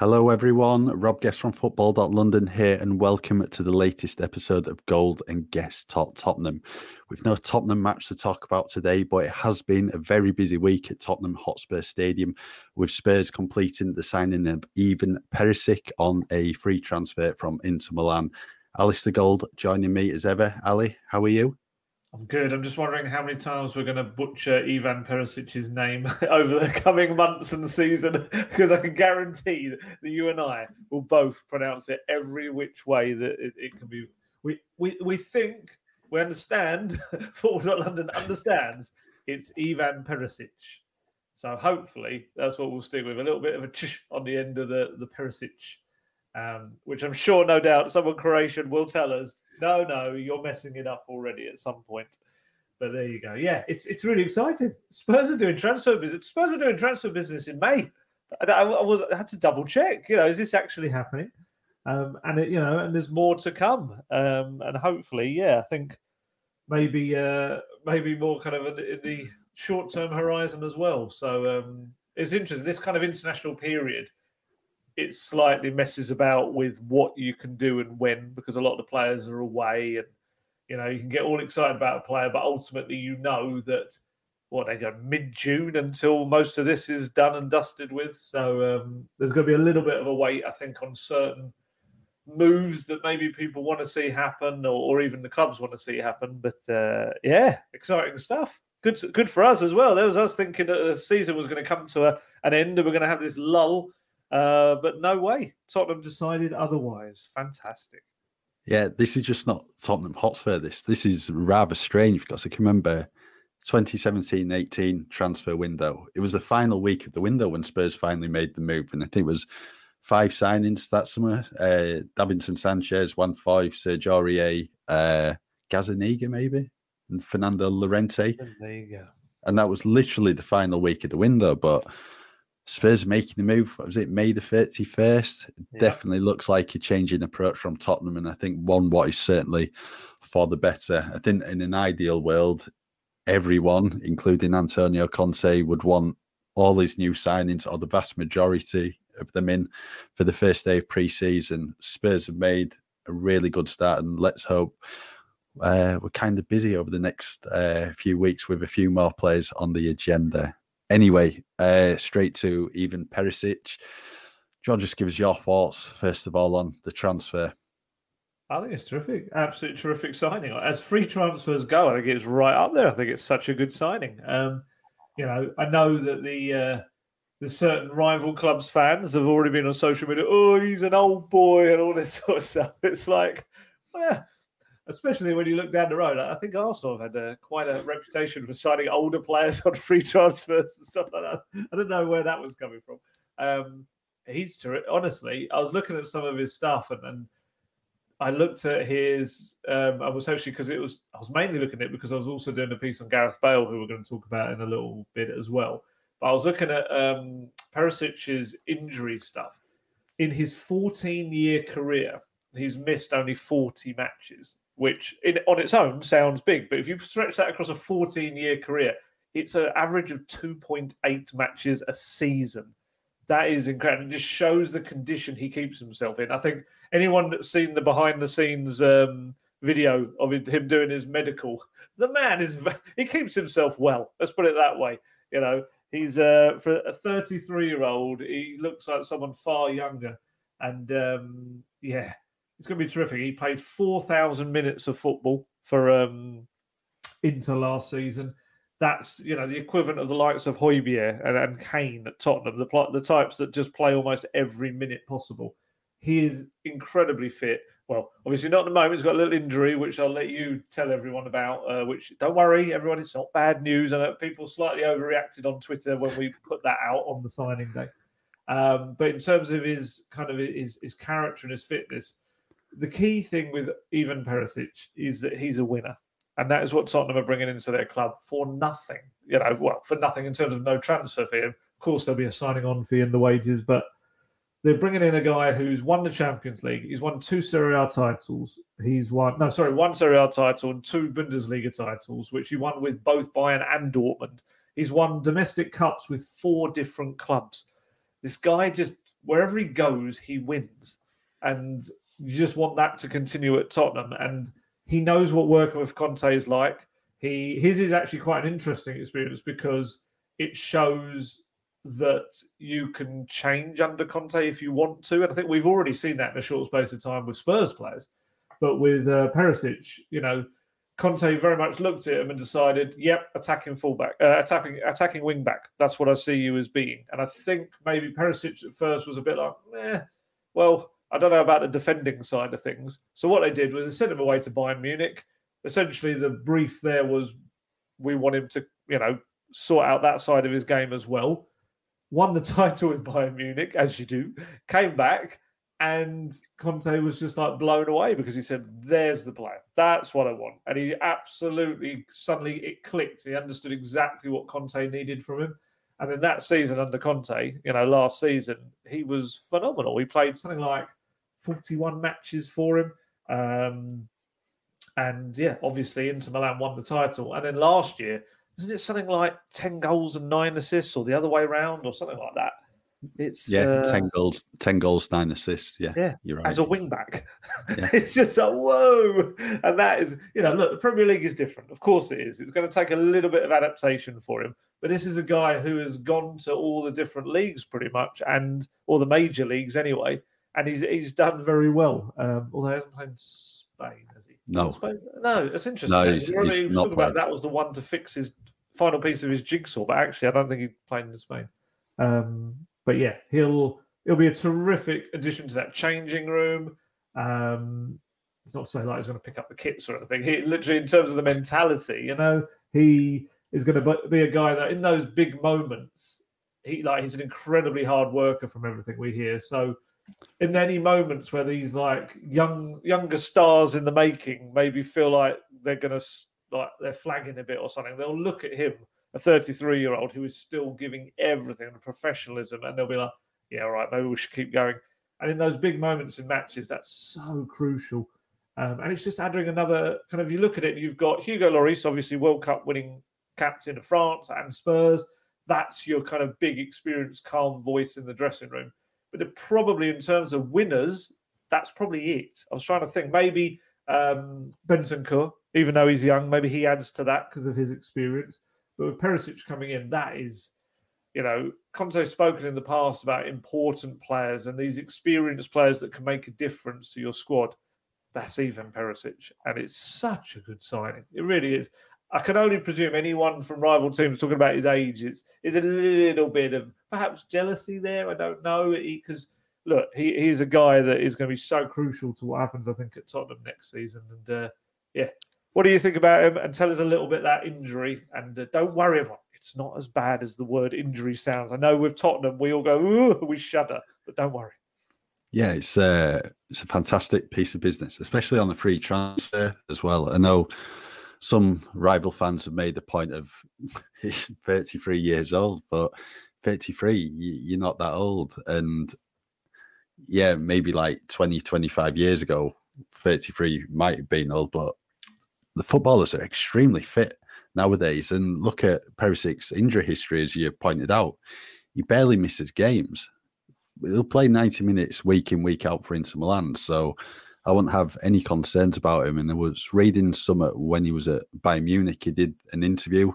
Hello, everyone. Rob Guest from Football.London here, and welcome to the latest episode of Gold and Guest Talk Tottenham. We've no Tottenham match to talk about today, but it has been a very busy week at Tottenham Hotspur Stadium, with Spurs completing the signing of Ivan Perisic on a free transfer from Inter Milan. Alasdair Gold joining me as ever. Ali, how are you? I'm good. I'm just wondering how many times we're going to butcher Ivan Perisic's name over the coming months and season, because I can guarantee that you and I will both pronounce it every which way that it, it can be. We, we we think we understand. Football London understands it's Ivan Perisic. So hopefully that's what we'll stick with. A little bit of a ch on the end of the the Perisic, um, which I'm sure, no doubt, someone Croatian will tell us no, no, you're messing it up already at some point. But there you go. Yeah, it's it's really exciting. Spurs are doing transfer business. Spurs are doing transfer business in May. I, I was I had to double check. You know, is this actually happening? Um, and it, you know, and there's more to come. Um, and hopefully, yeah, I think maybe uh, maybe more kind of in the, the short term horizon as well. So um, it's interesting. This kind of international period it slightly messes about with what you can do and when because a lot of the players are away and you know you can get all excited about a player but ultimately you know that what they go mid June until most of this is done and dusted with. So um, there's going to be a little bit of a wait I think on certain moves that maybe people want to see happen or, or even the clubs want to see happen but uh, yeah exciting stuff. Good good for us as well. There was us thinking that the season was going to come to a, an end and we're going to have this lull uh, but no way. Tottenham decided otherwise. Fantastic. Yeah, this is just not Tottenham Hotspur. This this is rather strange because I can remember 2017-18 transfer window. It was the final week of the window when Spurs finally made the move, and I think it was five signings that summer. Uh, Davinson Sanchez, Juan Foyth, Serge Aurier, uh, Gazzaniga maybe, and Fernando Llorente. There you go. And that was literally the final week of the window, but Spurs making the move. Was it May the thirty first? Yeah. Definitely looks like a change in approach from Tottenham, and I think one what is certainly for the better. I think in an ideal world, everyone, including Antonio Conte, would want all his new signings, or the vast majority of them, in for the first day of pre-season. Spurs have made a really good start, and let's hope uh, we're kind of busy over the next uh, few weeks with a few more players on the agenda. Anyway, uh, straight to Ivan Perisic. John, just give us your thoughts first of all on the transfer. I think it's terrific, absolute terrific signing. As free transfers go, I think it's right up there. I think it's such a good signing. Um, you know, I know that the uh, the certain rival clubs fans have already been on social media. Oh, he's an old boy and all this sort of stuff. It's like, well, especially when you look down the road. I think Arsenal have had a, quite a reputation for signing older players on free transfers and stuff like that. I don't know where that was coming from. Um, he's ter- honestly, I was looking at some of his stuff and, and I looked at his. Um, I was actually because it was I was mainly looking at it because I was also doing a piece on Gareth Bale, who we're going to talk about in a little bit as well. But I was looking at um, Perisic's injury stuff. In his 14 year career, he's missed only 40 matches which in, on its own sounds big, but if you stretch that across a 14 year career, it's an average of 2.8 matches a season. That is incredible. It just shows the condition he keeps himself in. I think anyone that's seen the behind the scenes um, video of him doing his medical, the man is he keeps himself well. Let's put it that way. You know, he's uh, for a 33 year old, he looks like someone far younger, and um, yeah, it's going to be terrific. He played 4,000 minutes of football for um, Inter last season. That's you know the equivalent of the likes of Højbjerg and, and Kane at Tottenham, the the types that just play almost every minute possible. He is incredibly fit. well, obviously not at the moment. He's got a little injury, which I'll let you tell everyone about. Uh, which don't worry, everyone, it's not bad news. I know people slightly overreacted on Twitter when we put that out on the signing day. Um, but in terms of his kind of his, his character and his fitness, the key thing with Ivan Perisic is that he's a winner. And that is what Tottenham are bringing into their club for nothing. You know, well, for nothing in terms of no transfer fee. Of course, there'll be a signing on fee and the wages, but they're bringing in a guy who's won the Champions League. He's won two Serie A titles. He's won, no, sorry, one Serie A title and two Bundesliga titles, which he won with both Bayern and Dortmund. He's won domestic cups with four different clubs. This guy just, wherever he goes, he wins. And you just want that to continue at Tottenham. And he knows what working with Conte is like. He His is actually quite an interesting experience because it shows that you can change under Conte if you want to. And I think we've already seen that in a short space of time with Spurs players. But with uh, Perisic, you know, Conte very much looked at him and decided, "Yep, attacking fullback, uh, attacking attacking wing back. That's what I see you as being." And I think maybe Perisic at first was a bit like, "Eh, well, I don't know about the defending side of things." So what they did was they sent him away to Bayern Munich. Essentially, the brief there was, we want him to, you know, sort out that side of his game as well won the title with Bayern Munich, as you do, came back, and Conte was just like blown away because he said, There's the player. That's what I want. And he absolutely suddenly it clicked. He understood exactly what Conte needed from him. And in that season under Conte, you know, last season, he was phenomenal. He played something like 41 matches for him. Um, and yeah, obviously Inter Milan won the title. And then last year, isn't it something like 10 goals and nine assists or the other way around or something like that? It's yeah, uh, 10 goals, 10 goals, nine assists. Yeah, yeah, you're right. As a wing back, yeah. it's just like, whoa. And that is, you know, look, the Premier League is different. Of course it is. It's going to take a little bit of adaptation for him. But this is a guy who has gone to all the different leagues pretty much and all the major leagues anyway. And he's he's done very well. Um, although he hasn't played in Spain, has he? No. No, it's interesting. No, he's, he's not about that was the one to fix his final piece of his jigsaw. But actually, I don't think he played in Spain. Um, but yeah, he'll he'll be a terrific addition to that changing room. Um, it's not so like he's going to pick up the kits or anything. He literally, in terms of the mentality, you know, he is going to be a guy that in those big moments, he like he's an incredibly hard worker from everything we hear. So in any moments where these like young younger stars in the making maybe feel like they're to like they're flagging a bit or something, they'll look at him, a 33 year old who is still giving everything, the professionalism, and they'll be like, yeah, all right, maybe we should keep going. And in those big moments in matches, that's so crucial. Um, and it's just adding another kind of, you look at it, you've got Hugo Lloris, obviously World Cup winning captain of France and Spurs. That's your kind of big experience, calm voice in the dressing room. But probably in terms of winners, that's probably it. I was trying to think maybe um, Bentancur, even though he's young, maybe he adds to that because of his experience. But with Perisic coming in, that is, you know, Conte's spoken in the past about important players and these experienced players that can make a difference to your squad. That's even Perisic, and it's such a good signing. It really is. I can only presume anyone from rival teams talking about his age is is a little bit of perhaps jealousy there. I don't know because look, he, he's a guy that is going to be so crucial to what happens. I think at Tottenham next season, and uh, yeah, what do you think about him? And tell us a little bit that injury. And uh, don't worry, everyone. It's not as bad as the word injury sounds. I know with Tottenham, we all go, we shudder, but don't worry. Yeah, it's uh, it's a fantastic piece of business, especially on the free transfer as well. I know some rival fans have made the point of he's 33 years old, but 33, you're not that old. And yeah, maybe like 20, 25 years ago, 33 might have been old, but the footballers are extremely fit nowadays. And look at Perisic's injury history, as you pointed out. He barely misses games. He'll play 90 minutes week in, week out for Inter Milan. So I wouldn't have any concerns about him. And there was reading some when he was at Bayern Munich. He did an interview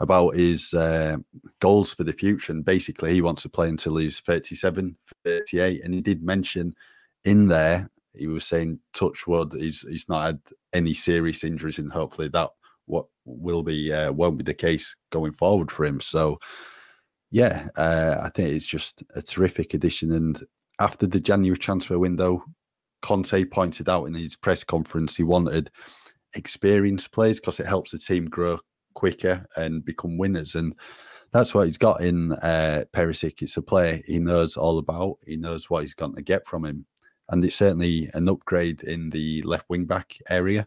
about his uh, goals for the future. And basically, he wants to play until he's 37, 38. And he did mention in there he was saying touch wood he's he's not had any serious injuries and hopefully that what will be uh, won't be the case going forward for him so yeah uh, i think it's just a terrific addition and after the january transfer window Conte pointed out in his press conference, he wanted experienced players because it helps the team grow quicker and become winners. And that's what he's got in uh, Perisic. It's a player he knows all about. He knows what he's going to get from him, and it's certainly an upgrade in the left wing back area.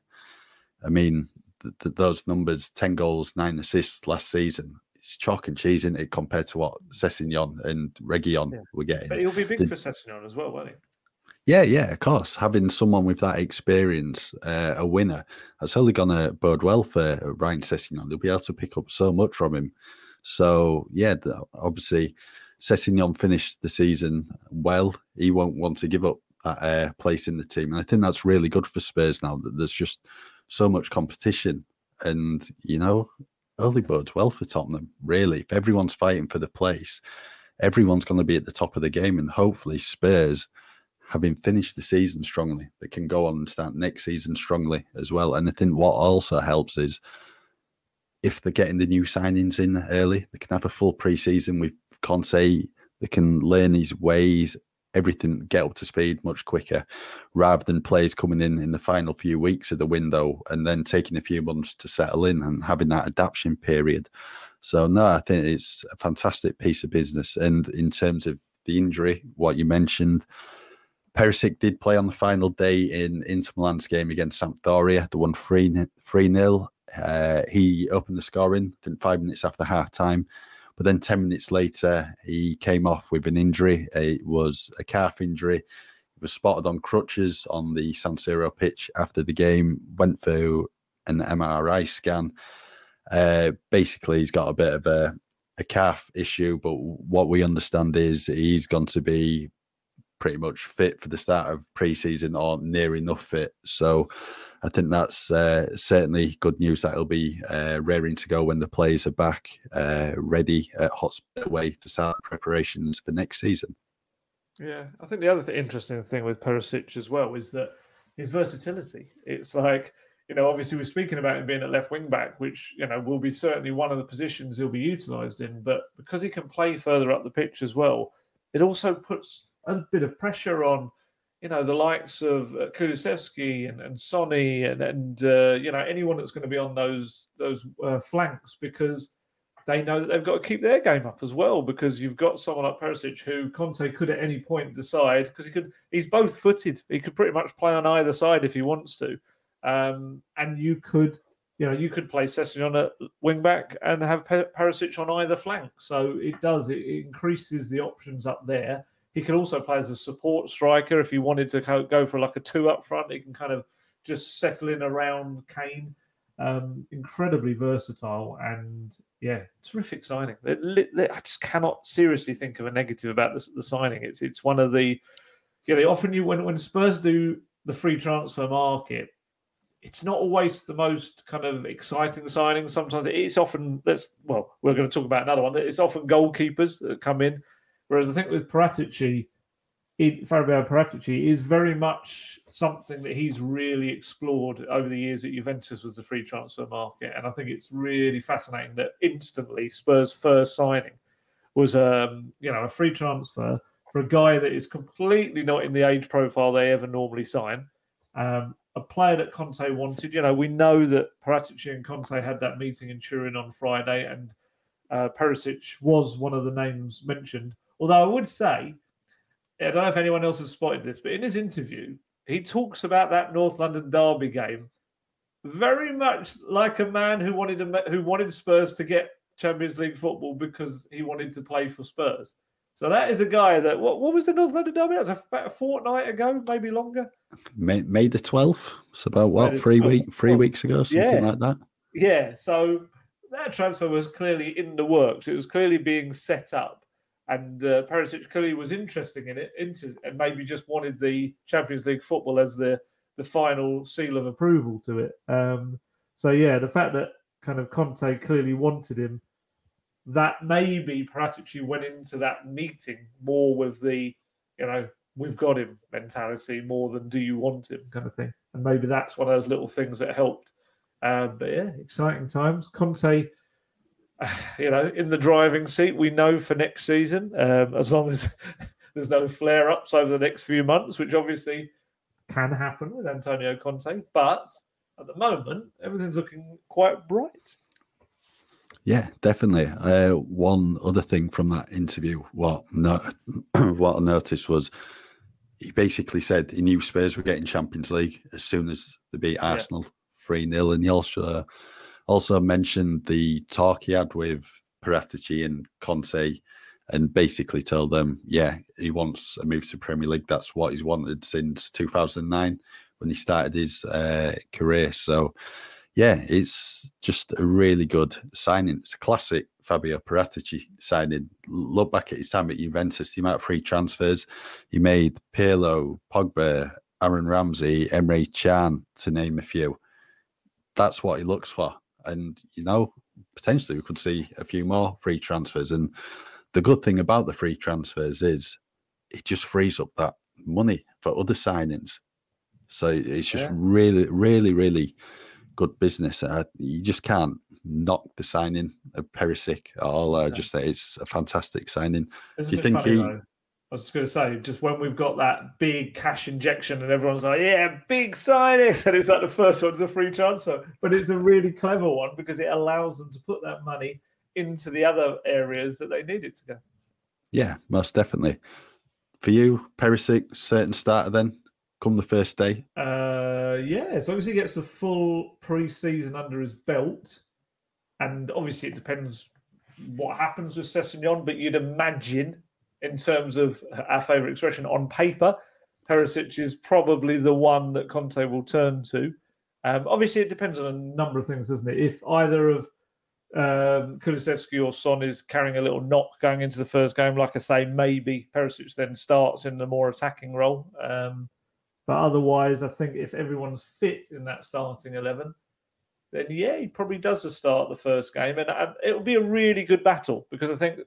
I mean, th- th- those numbers: ten goals, nine assists last season. It's chalk and cheese, isn't it, compared to what Sessegnon and Reguilon yeah. were getting? But he'll be big the, for Sessegnon as well, won't he? Yeah, yeah, of course. Having someone with that experience, uh, a winner, that's only going to bode well for Ryan Sessegnon. They'll be able to pick up so much from him. So, yeah, obviously, Sessegnon finished the season well. He won't want to give up that uh, place in the team. And I think that's really good for Spurs now that there's just so much competition. And, you know, early bodes well for Tottenham, really. If everyone's fighting for the place, everyone's going to be at the top of the game. And hopefully, Spurs having finished the season strongly, they can go on and start next season strongly as well. And I think what also helps is if they're getting the new signings in early, they can have a full preseason with Conte. They can learn his ways, everything, get up to speed much quicker, rather than players coming in in the final few weeks of the window and then taking a few months to settle in and having that adaptation period. So no, I think it's a fantastic piece of business. And in terms of the injury, what you mentioned, Perisic did play on the final day in Inter Milan's game against Sampdoria, the one 3 0. Uh, he opened the scoring five minutes after half time. But then 10 minutes later, he came off with an injury. It was a calf injury. He was spotted on crutches on the San Siro pitch after the game, went through an MRI scan. Uh, basically, he's got a bit of a, a calf issue, but what we understand is he's going to be pretty much fit for the start of pre-season or near enough fit. So I think that's uh, certainly good news that he'll be uh, raring to go when the players are back, uh, ready at Hotspur Way to start preparations for next season. Yeah, I think the other th- interesting thing with Perisic as well is that his versatility. It's like you know, obviously we're speaking about him being a left wing back, which you know will be certainly one of the positions he'll be utilised in. But because he can play further up the pitch as well, it also puts a bit of pressure on, you know, the likes of uh, Kulusevski and, and Sonny and, and uh, you know anyone that's going to be on those those uh, flanks because they know that they've got to keep their game up as well because you've got someone like Perisic who Conte could at any point decide because he could he's both footed. He could pretty much play on either side if he wants to. Um, and you could you know you could play Sessegnon at wing back and have Perisic on either flank. So it does it increases the options up there he can also play as a support striker if he wanted to go for like a two up front. He can kind of just settle in around Kane. Um, incredibly versatile and yeah, terrific signing. I just cannot seriously think of a negative about the, the signing. It's it's one of the yeah. They often you when when Spurs do the free transfer market, it's not always the most kind of exciting signing. Sometimes it's often let's well, we're going to talk about another one. It's often goalkeepers that come in Whereas I think with Paratici, Fabio Paratici is very much something that he's really explored over the years at Juventus was the free transfer market, and I think it's really fascinating that instantly Spurs' first signing was um, you know a free transfer for a guy that is completely not in the age profile they ever normally sign. Um, a player that Conte wanted. You know, we know that Paratici and Conte had that meeting in Turin on Friday, and uh, Perisic was one of the names mentioned. Although I would say, I don't know if anyone else has spotted this, but in his interview, he talks about that North London derby game very much like a man who wanted to, who wanted Spurs to get Champions League football because he wanted to play for Spurs. So that is a guy that what, what was the North London derby? That was about a fortnight ago, maybe longer. May, May the twelfth. It's about what three week three weeks ago, something yeah. like that. Yeah. So that transfer was clearly in the works. It was clearly being set up and uh, Perisic clearly was interested in it, into and maybe just wanted the Champions League football as the the final seal of approval to it. Um, so yeah, the fact that kind of Conte clearly wanted him, that maybe Paratici went into that meeting more with the, you know, we've got him mentality more than do you want him kind of thing, and maybe that's one of those little things that helped. Um, but yeah, exciting times. Conte you know, in the driving seat, we know for next season, um, as long as there's no flare ups over the next few months, which obviously can happen with Antonio Conte, but at the moment, everything's looking quite bright. Yeah, definitely. Uh, one other thing from that interview, what no, what I noticed was he basically said he knew Spurs were getting Champions League as soon as they beat Arsenal three yeah. 0 and he also also mentioned the talk he had with Paratici and Conte, and basically told them, yeah, he wants a move to Premier League. That's what he's wanted since 2009 when he started his uh, career. So yeah, it's just a really good signing. It's a classic Fabio Paratici signing. Look back at his time at Juventus, the amount of free transfers he made Pirlo, Pogba, Aaron Ramsey, Emre Can, to name a few. That's what he looks for. And, you know, potentially we could see a few more free transfers. And the good thing about the free transfers is it just frees up that money for other signings. So it's just yeah. really, really, really good business. Uh, you just can't knock the signing of Perisic at all. Uh, yeah. Just say it's a fantastic signing. Isn't Do you think he? Though? I was going to say, just when we've got that big cash injection and everyone's like, yeah, big signing, and it's like the first one's a free transfer, but it's a really clever one because it allows them to put that money into the other areas that they need it to go. Yeah, most definitely. For you, Perisic, certain starter then, come the first day? Uh, yeah, as long as he gets a full pre-season under his belt, and obviously it depends what happens with Sessegnon, but you'd imagine, in terms of our favourite expression, on paper, Perisic is probably the one that Conte will turn to. Um, obviously, it depends on a number of things, doesn't it? If either of um, Kulusevski or Son is carrying a little knock going into the first game, like I say, maybe Perisic then starts in the more attacking role. Um, but otherwise, I think if everyone's fit in that starting 11, then yeah, he probably does the start the first game. And, it'll be a really good battle because I think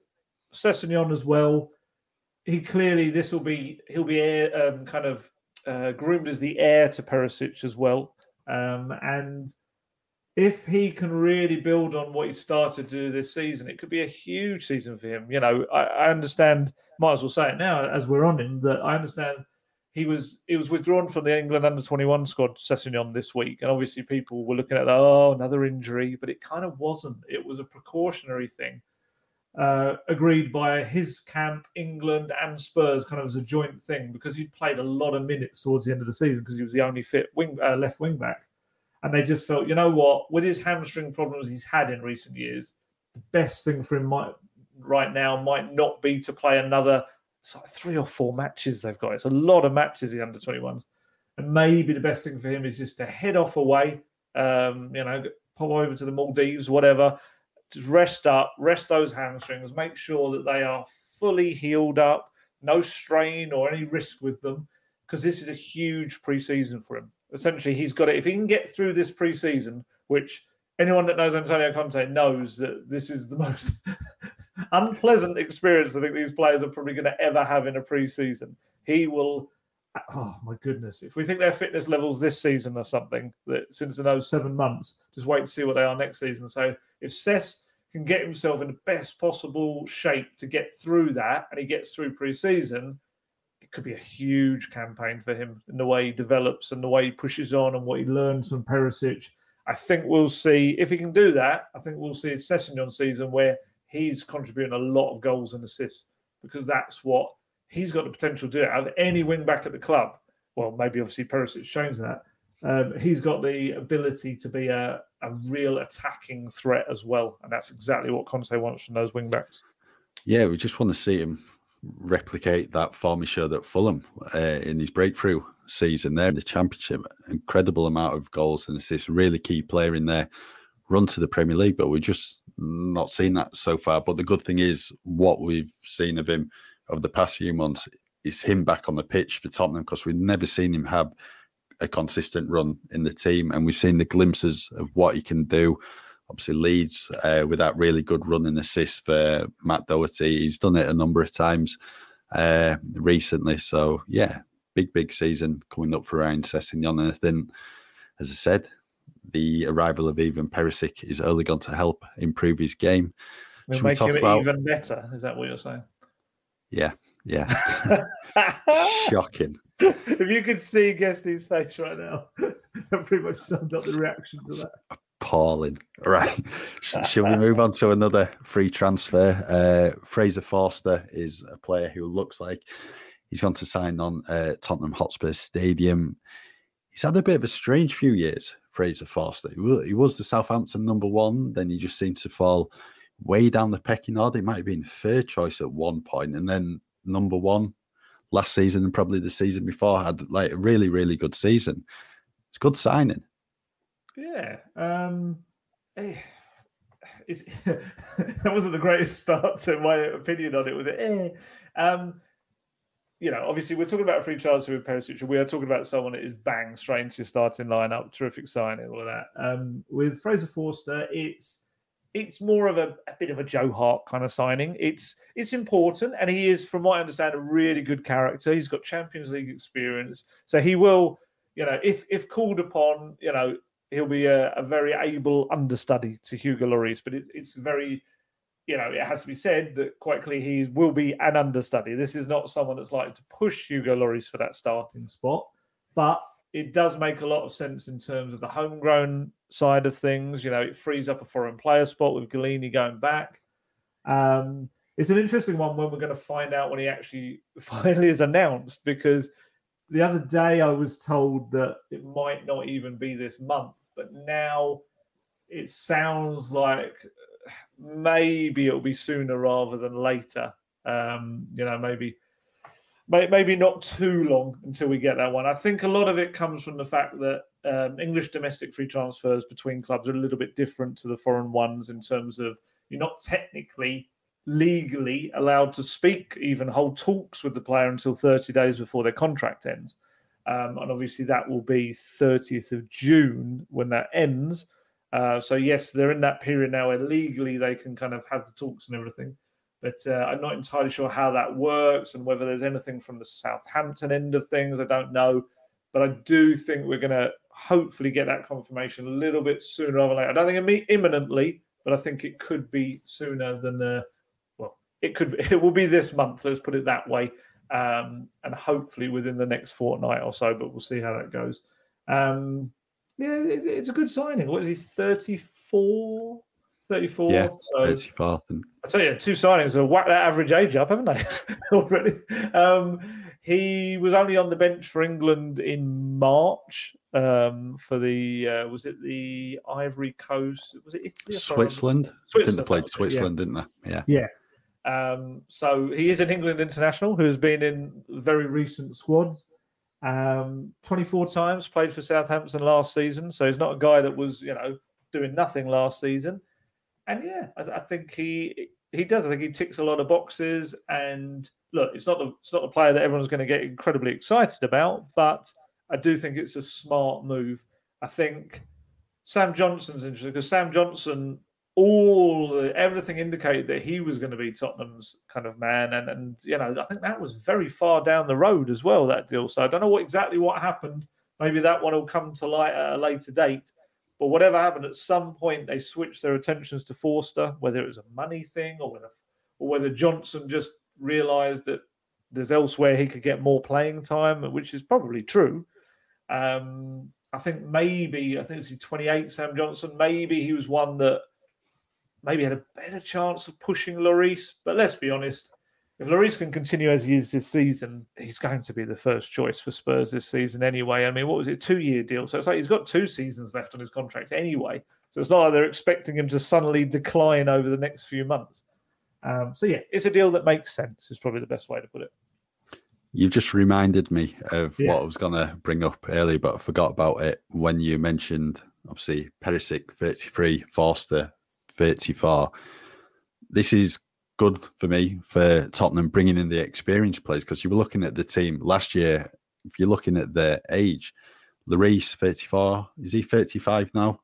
Sessegnon as well, he clearly, this will be, he'll be air, um, kind of uh, groomed as the heir to Perisic as well. Um, and if he can really build on what he started to do this season, it could be a huge season for him. You know, I, I understand, might as well say it now as we're on him, that I understand he was he was withdrawn from the England under twenty one squad Sessegnon this week, and obviously people were looking at that, oh another injury, but it kind of wasn't. It was a precautionary thing, uh, agreed by his camp, England and Spurs, kind of as a joint thing because he'd played a lot of minutes towards the end of the season because he was the only fit wing uh, left wing back, and they just felt, you know what, with his hamstring problems he's had in recent years, the best thing for him might right now might not be to play another like three or four matches they've got. It's a lot of matches, the under 21s. And maybe the best thing for him is just to head off away, um, you know, pop over to the Maldives, whatever. Just rest up, rest those hamstrings, make sure that they are fully healed up, no strain or any risk with them, because this is a huge preseason for him. Essentially, he's got it. If he can get through this preseason, which anyone that knows Antonio Conte knows that this is the most unpleasant experience I think these players are probably going to ever have in a preseason. He will. Oh my goodness! If we think their fitness levels this season or something that since in those seven months, just wait and see what they are next season. So if Cess can get himself in the best possible shape to get through that, and he gets through preseason, it could be a huge campaign for him in the way he develops and the way he pushes on and what he learns from Perisic. I think we'll see if he can do that. I think we'll see a Sessegnon season where he's contributing a lot of goals and assists because that's what he's got the potential to do. Out of any wing back at the club, well, maybe obviously Perisic shows that. Um, he's got the ability to be a, a real attacking threat as well, and that's exactly what Conte wants from those wing backs. Yeah, we just want to see him replicate that form he showed at Fulham uh, in his breakthrough season there in the Championship. Incredible amount of goals and assists, really key player in there. Run to the Premier League, but we've just not seen that so far. But the good thing is, what we've seen of him over the past few months is him back on the pitch for Tottenham because we've never seen him have a consistent run in the team, and we've seen the glimpses of what he can do. Obviously, Leeds uh, with that really good run and assist for Matt Doherty. He's done it a number of times uh, recently. So, yeah, big, big season coming up for Ryan Sessegnon. And I think, as I said, the arrival of Ivan Perisic is only going to help improve his game. We'll make him about... even better. Is that what you're saying? Yeah, Yeah. Shocking. If you could see Guesty's face right now, that pretty much summed up the reaction to that. Appalling. Right. Shall we move on to another free transfer? Uh, Fraser Forster is a player who looks like he's gone to sign on uh, Tottenham Hotspur Stadium. He's had a bit of a strange few years, Fraser Forster. He was the Southampton number one, then he just seemed to fall way down the pecking order. It might have been third choice at one point, and then number one last season and probably the season before had like a really, really good season. It's good signing. Yeah. Um, eh, it's, that wasn't the greatest start to my opinion on it, was it? Eh. Um, you know, obviously we're talking about a free transfer with Perisic. We are talking about someone that is bang straight into your starting lineup, terrific signing, all of that. Um, with Fraser Forster, it's it's more of a, a, bit of a Joe Hart kind of signing. It's it's important, and he is, from what I understand, a really good character. He's got Champions League experience, so he will, you know, if if called upon, you know, he'll be a, a very able understudy to Hugo Lloris. But it, it's very, you know, it has to be said that quite clearly he will be an understudy. This is not someone that's likely to push Hugo Lloris for that starting spot, but it does make a lot of sense in terms of the homegrown side of things. You know, it frees up a foreign player spot with Gollini going back. Um, it's an interesting one when we're going to find out when he actually finally is announced because the other day I was told that it might not even be this month, but now it sounds like maybe it'll be sooner rather than later. Um, you know, maybe maybe not too long until we get that one. I think a lot of it comes from the fact that um, English domestic free transfers between clubs are a little bit different to the foreign ones in terms of you're not technically legally allowed to speak, even hold talks with the player until 30 days before their contract ends. Um, and obviously, that will be 30th of June when that ends. Uh, so, yes, they're in that period now where legally they can kind of have the talks and everything. But uh, I'm not entirely sure how that works and whether there's anything from the Southampton end of things. I don't know. But I do think we're going to hopefully get that confirmation a little bit sooner rather than later. I don't think it'll be imminently, but I think it could be sooner than, uh, well, it could, be, it will be this month, let's put it that way. Um, and hopefully within the next fortnight or so, but we'll see how that goes. Um, yeah, it, it's a good signing. What is he, 34? 34. Yeah, so 34. I tell you, two signings have whacked that average age up, haven't they? already. Um, he was only on the bench for England in March um, for the uh, was it the Ivory Coast? Was it Italy? Switzerland. Switzerland. Didn't play Switzerland, yeah. didn't they? Yeah. Yeah. Um, so he is an England international who has been in very recent squads. Um, 24 times played for Southampton last season, so he's not a guy that was you know doing nothing last season and yeah, I, I, think he he does. I think he ticks a lot of boxes. And look, it's not the it's not the player that everyone's going to get incredibly excited about, but I do think it's a smart move. I think Sam Johnstone's interesting because Sam Johnstone, all everything indicated that he was going to be Tottenham's kind of man, and and you know I think that was very far down the road as well that deal. So I don't know what exactly what happened. Maybe that one will come to light at a later date. But whatever happened, at some point they switched their attentions to Forster, whether it was a money thing or whether, or whether Johnstone just realised that there's elsewhere he could get more playing time, which is probably true. Um, I think maybe I think it's 28, Sam Johnstone. Maybe he was one that maybe had a better chance of pushing Lloris. But let's be honest, if Lloris can continue as he is this season, he's going to be the first choice for Spurs this season anyway. I mean, what was it, two year deal? So it's like he's got two seasons left on his contract anyway. So it's not like they're expecting him to suddenly decline over the next few months. Um, so yeah, it's a deal that makes sense. Is probably the best way to put it. You've just reminded me of yeah. what I was going to bring up earlier, but I forgot about it when you mentioned obviously Perisic 33, Forster 34. This is good for me for Tottenham bringing in the experienced players because you were looking at the team last year. If you're looking at their age, Lloris 34, is he 35 now?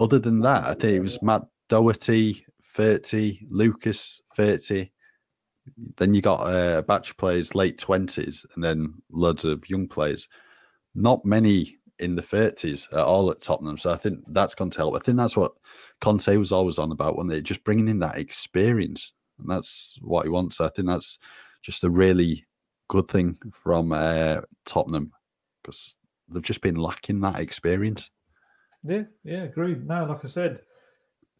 Other than that, I think it was Matt Doherty 30, Lucas 30. Then you got uh, a batch of players late 20s and then loads of young players. Not many in the 30s at all at Tottenham. So I think that's going to help. I think that's what Conte was always on about, wasn't it? Just bringing in that experience. And that's what he wants. I think that's just a really good thing from uh, Tottenham because they've just been lacking that experience. Yeah, yeah, agreed. No, like I said,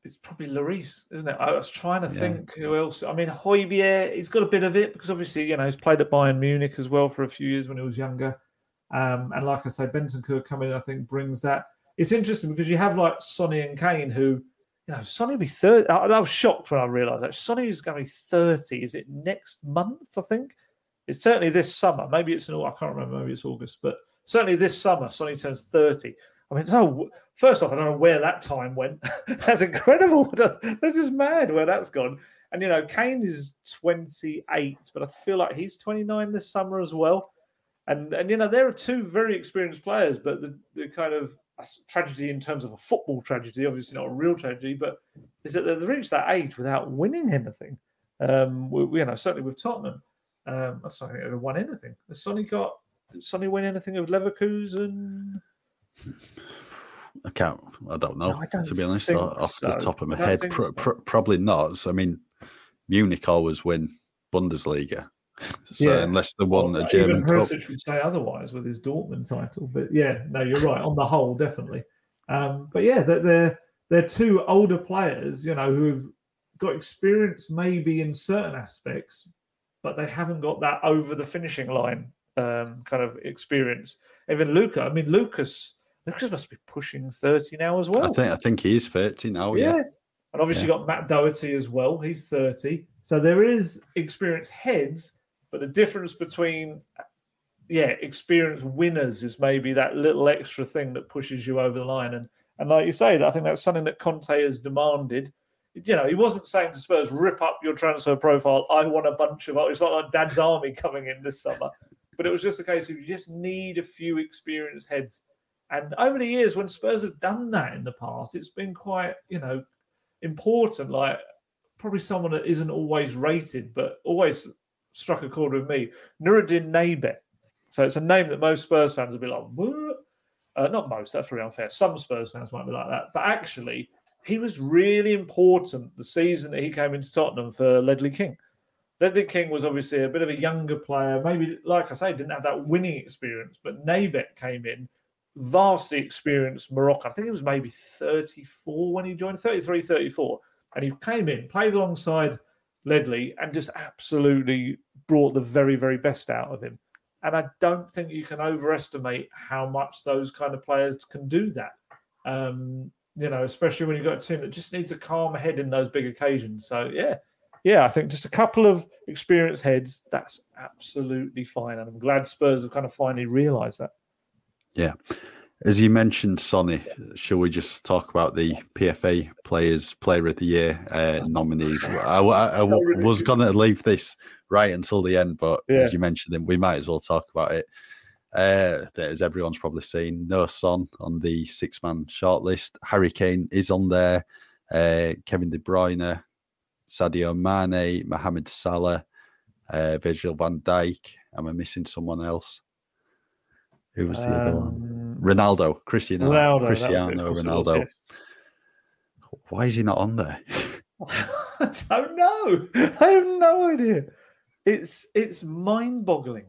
it's probably Lloris, isn't it? I was trying to Yeah. think who else. I mean, Højbjerg, he's got a bit of it because obviously, you know, he's played at Bayern Munich as well for a few years when he was younger. Um, and like I say, Bentancur coming in, I think, brings that. It's interesting because you have like Sonny and Kane who, you know, Sonny will be 30. I, I was shocked when I realised that. Is going to be 30. Is it next month, I think? It's certainly this summer. Maybe it's in, I can't remember, maybe it's August, but certainly this summer, Sonny turns 30. I mean, no, first off, I don't know where that time went. that's incredible. They're just mad where that's gone. And, you know, Kane is 28, but I feel like he's 29 this summer as well. And, and you know, there are two very experienced players, but the, the kind of tragedy in terms of a football tragedy, obviously not a real tragedy, but is that they've reached that age without winning anything. Um, we, we- you know, certainly with Tottenham, um, I don't think they've won anything. Has Sonny got? Did Sonny win anything with Leverkusen? I can't. I don't know. No, I don't to be honest, off the top of my head, pro- so. pro- probably not. So, I mean, Munich always win Bundesliga, so Yeah. unless they won Well, a German Even cup. Perisic would say otherwise with his Dortmund title. But yeah, no, you're right. On the whole, definitely. Um, but yeah, they're, they're they're two older players, you know, who've got experience maybe in certain aspects, but they haven't got that over the finishing line um, kind of experience. Even Luca, I mean, Lucas, Lucas must be pushing thirty now as well. I think. I think he is thirty now. Yeah. And obviously, you got Matt Doherty as well. He's 30. So there is experienced heads, but the difference between, yeah, experienced winners is maybe that little extra thing that pushes you over the line. And and like you say, I think that's something that Conte has demanded. You know, he wasn't saying to Spurs, rip up your transfer profile. I want a bunch of, it's not like Dad's Army coming in this summer. But it was just a case of you just need a few experienced heads. And over the years, when Spurs have done that in the past, it's been quite, you know, important. Like probably someone that isn't always rated, but always struck a chord with me. Noureddine Naybet. So it's a name that most Spurs fans will be like, what? Uh, not most, that's pretty unfair. Some Spurs fans might be like that. But actually, he was really important the season that he came into Tottenham for Ledley King. Ledley King was obviously a bit of a younger player, maybe, like I say, didn't have that winning experience, but Naybet came in, vastly experienced Morocco. I think he was maybe 34 when he joined, 33, 34. And he came in, played alongside Ledley, and just absolutely brought the very, very best out of him. And I don't think you can overestimate how much those kind of players can do that. Um, you know, especially when you've got a team that just needs a calm head in those big occasions. So yeah, yeah, I think just a couple of experienced heads, that's absolutely fine. And I'm glad Spurs have kind of finally realised that. Yeah. As you mentioned, Sonny, shall we just talk about the PFA Players Player of the Year uh, nominees? I, I- I was going to leave this right until the end, but Yeah. as you mentioned we might as well talk about it. Uh, as everyone's probably seen, no Son on the six-man shortlist. Harry Kane is on there. Uh, Kevin De Bruyne, Sadio Mane, Mohamed Salah, uh, Virgil van Dijk. Am I missing someone else? Who was the other one? Ronaldo, Cristiano, Ronaldo, that was it, Cristiano of course it was, Ronaldo. yes. Why is he not on there? I don't know. I have no idea. It's it's mind-boggling.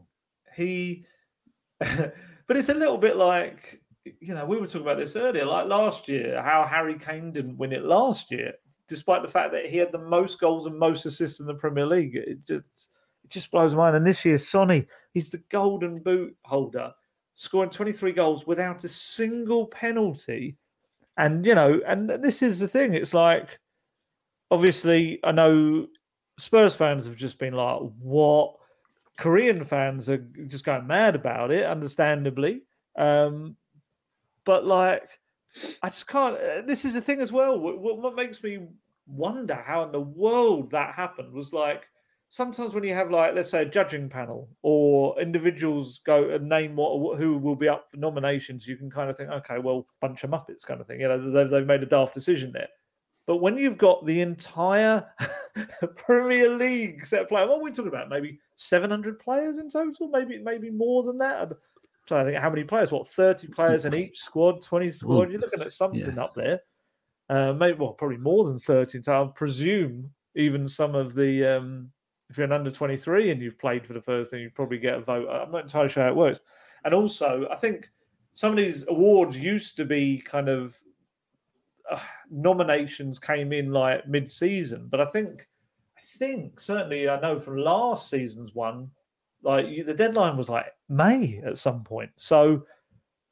He, but it's a little bit like you know we were talking about this earlier, like last year, how Harry Kane didn't win it last year, despite the fact that he had the most goals and most assists in the Premier League. It just it just blows my mind. And this year, Sonny, he's the Golden Boot holder, scoring 23 goals without a single penalty. And you know, and this is the thing. It's like obviously, I know Spurs fans have just been like, "What?" Korean fans are just going mad about it, understandably. Um, but like, I just can't. uh, This is the thing as well. What, what, what makes me wonder how in the world that happened was like sometimes when you have like let's say a judging panel or individuals go and name what who will be up for nominations, you can kind of think, okay, well, bunch of muppets kind of thing. You know, they've they've made a daft decision there. But when you've got the entire Premier League set of players, what are we talking about? Maybe 700 players in total? Maybe maybe more than that? I'm trying to think how many players. What 30 players in each squad? 20 squad? Well, You're looking at something yeah. up there. Uh, maybe well, probably more than 13. So I presume even some of the um, if you're an under 23 and you've played for the first team, you probably get a vote. I'm not entirely sure how it works. And also, I think some of these awards used to be kind of uh, nominations came in like mid-season, but I think, I think certainly I know from last season's one, like the deadline was like May at some point. So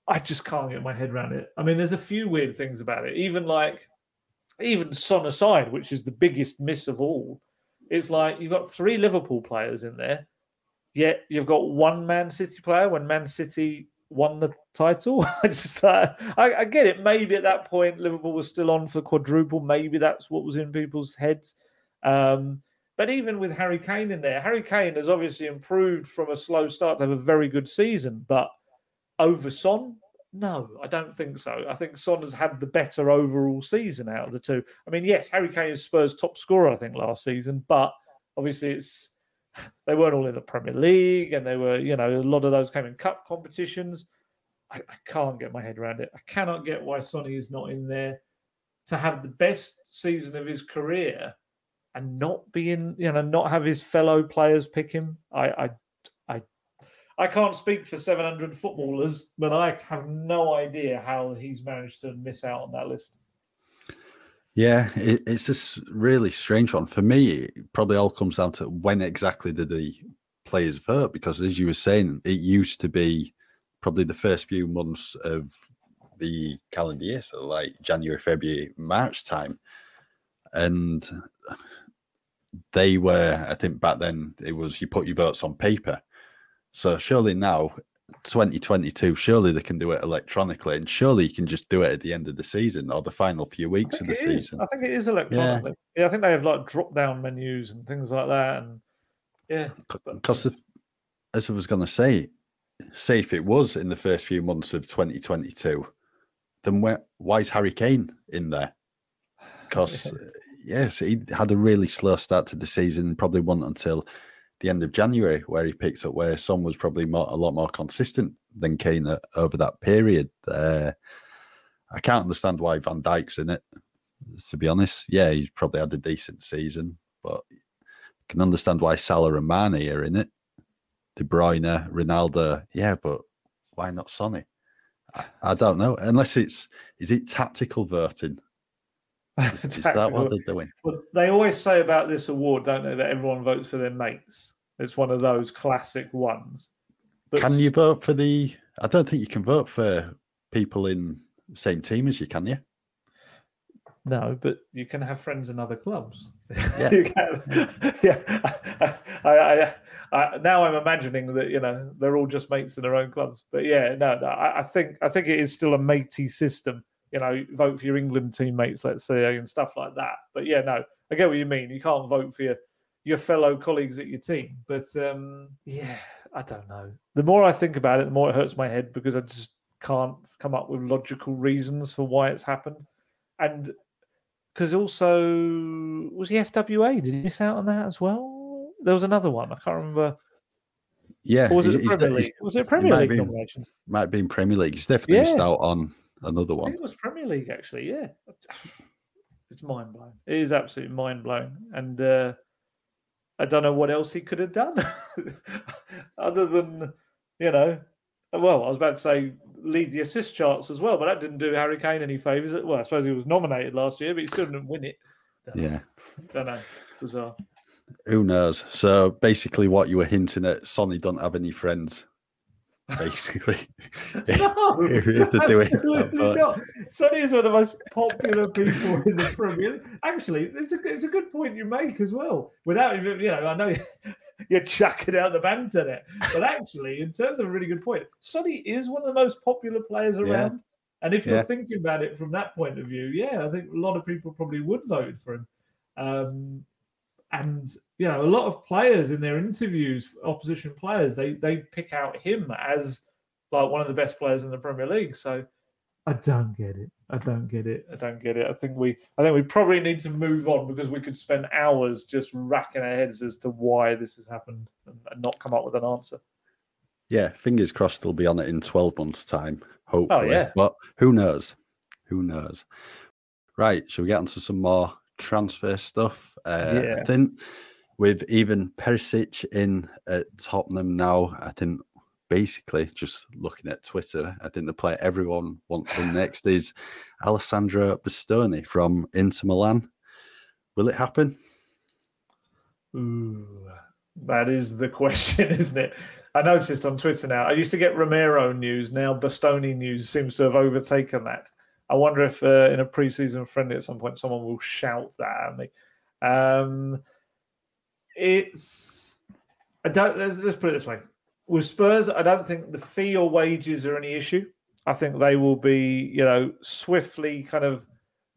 I just can't get my head around it. I mean, there's a few weird things about it. Even like, even Son aside, which is the biggest miss of all, is like you've got three Liverpool players in there, yet you've got one Man City player when Man City won the title. I just uh, I, I, get it. Maybe at that point Liverpool was still on for quadruple. Maybe that's what was in people's heads. Um, but even with Harry Kane in there, Harry Kane has obviously improved from a slow start to have a very good season. But over Son, no, I don't think so. I think Son has had the better overall season out of the two. I mean, yes, Harry Kane is Spurs' top scorer, I think, last season, but obviously it's they weren't all in the Premier League, and they were, you know, a lot of those came in cup competitions. I, I can't get my head around it. I cannot get why Sonny is not in there to have the best season of his career and not be in, you know, not have his fellow players pick him. I, I, I, I can't speak for 700 footballers, but I have no idea how he's managed to miss out on that list. Yeah, it, it's just really strange one for me. It probably all comes down to when exactly did the players vote? Because as you were saying, it used to be probably the first few months of the calendar year, so like January, February, March time, and they were. I think back then it was you put your votes on paper. So surely now 2022, surely they can do it electronically, and surely you can just do it at the end of the season or the final few weeks of the season. I think it is electronically. Yeah. yeah. I think they have like drop down menus and things like that. And yeah, because as I was going to say, say if it was in the first few months of 2022, then where, why is Harry Kane in there? Because yes, he had a really slow start to the season. Probably wasn't until the end of January where he picks up, where Son was probably more, a lot more consistent than Kane over that period. Uh, I can't understand why Van Dijk's in it. To be honest, yeah, he's probably had a decent season, but I can understand why Salah and Mane are in it. De Bruyne, Ronaldo, yeah, but why not Sonny? I, I don't know. Unless it's is it tactical voting? Is, is that what they're doing? Well, they always say about this award, don't they, that everyone votes for their mates. It's one of those classic ones. But can you vote for the? I don't think you can vote for people in the same team as you, can you? No, but you can have friends in other clubs. Yeah, yeah. I, I, I, now I'm imagining that you know they're all just mates in their own clubs. But yeah, no, no I, I think I think it is still a matey system you know, vote for your England teammates, let's say, and stuff like that. But yeah, no, I get what you mean. You can't vote for your your fellow colleagues at your team. But um, yeah, I don't know. The more I think about it, the more it hurts my head because I just can't come up with logical reasons for why it's happened. And because also was the FWA? Did you miss out on that as well? There was another one. I can't remember. Yeah, or was it Premier League? Was it Premier League nominations? Might have been Premier League. He's definitely yeah. missed out on another one. it was Premier League actually. Yeah, it's mind blowing. It is absolutely mind blowing, and uh, I don't know what else he could have done other than you know. Well, I was about to say lead the assist charts as well, but that didn't do Harry Kane any favors. Well, I suppose he was nominated last year, but he still didn't win it. Don't yeah, know. don't know. Bizarre. Who knows? So basically, what you were hinting at, Sonny don't have any friends basically. no, absolutely not. Sonny is one of the most popular people in the Premier League. Actually, it's a, it's a good point you make as well. Without even, you know, I know you're chucking out the banter there, but actually, in terms of a really good point, Sonny is one of the most popular players around. Yeah. And if you're yeah. thinking about it from that point of view, yeah, I think a lot of people probably would vote for him. Um, and you know a lot of players in their interviews opposition players they they pick out him as like one of the best players in the premier league. So i don't get it. I don't get it. I don't get it. I think we i think we probably need to move on because we could spend hours just racking our heads as to why this has happened and, not come up with an answer. Yeah fingers crossed they'll be on it in 12 months time hopefully. Oh, yeah. but who knows? Who knows? Right shall we get onto some more transfer stuff. Uh, yeah. Then with Ivan Perisic in at Tottenham now, I think basically just looking at Twitter, I think the player everyone wants in next is Alessandro Bastoni from Inter Milan. Will it happen? Ooh, that is the question, isn't it? I noticed on Twitter now. I used to get Romero news. Now Bastoni news seems to have overtaken that. I wonder if uh, in a preseason friendly at some point someone will shout that at me. Um, it's I don't. Let's, let's put it this way: with Spurs, I don't think the fee or wages are any issue. I think they will be, you know, swiftly kind of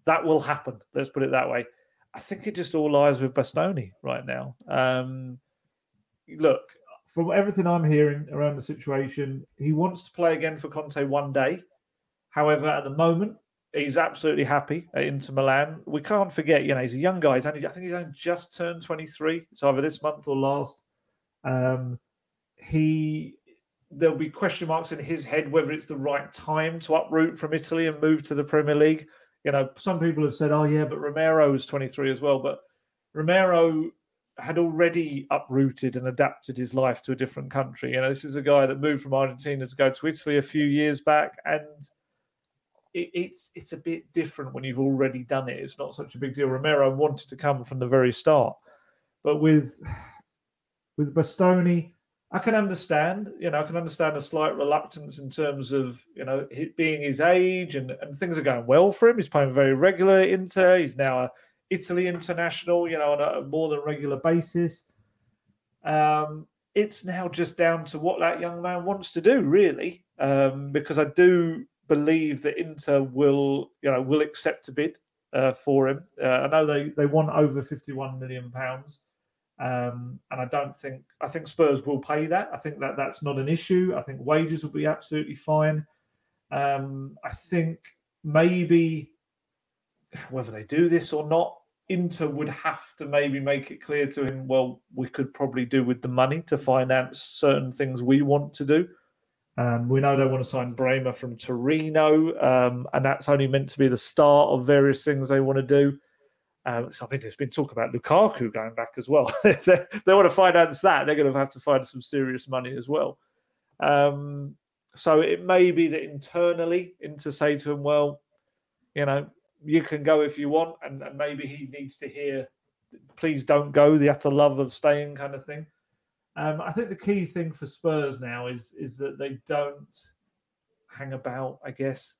that will happen. Let's put it that way. I think it just all lies with Bastoni right now. Um, look, from everything I'm hearing around the situation, he wants to play again for Conte one day. However, at the moment, he's absolutely happy at Inter Milan. We can't forget, you know, he's a young guy. He's only, I think he's only just turned 23. It's either this month or last. Um, he there'll be question marks in his head whether it's the right time to uproot from Italy and move to the Premier League. You know, some people have said, "Oh yeah, but Romero is 23 as well." But Romero had already uprooted and adapted his life to a different country. You know, this is a guy that moved from Argentina to go to Italy a few years back, and it, it's it's a bit different when you've already done it. It's not such a big deal. Romero wanted to come from the very start, but with with Bastoni, I can understand, you know, I can understand a slight reluctance in terms of, you know, being his age and, and things are going well for him. He's playing very regular Inter. He's now a Italy international, you know, on a more than regular basis. Um, it's now just down to what that young man wants to do, really, um, because I do believe that Inter will, you know, will accept a bid uh, for him. Uh, I know they they want over fifty one million pounds. Um, and I don't think I think Spurs will pay that. I think that that's not an issue. I think wages will be absolutely fine. Um, I think maybe whether they do this or not, Inter would have to maybe make it clear to him. Well, we could probably do with the money to finance certain things we want to do. Um, we know they want to sign Bremer from Torino, um, and that's only meant to be the start of various things they want to do. Um, so I think there's been talk about Lukaku going back as well. if they, want to finance that, they're going to have to find some serious money as well. Um, so it may be that internally, to say to him, well, you know, you can go if you want, and, and maybe he needs to hear, please don't go, the utter love of staying kind of thing. Um, I think the key thing for Spurs now is is that they don't hang about. I guess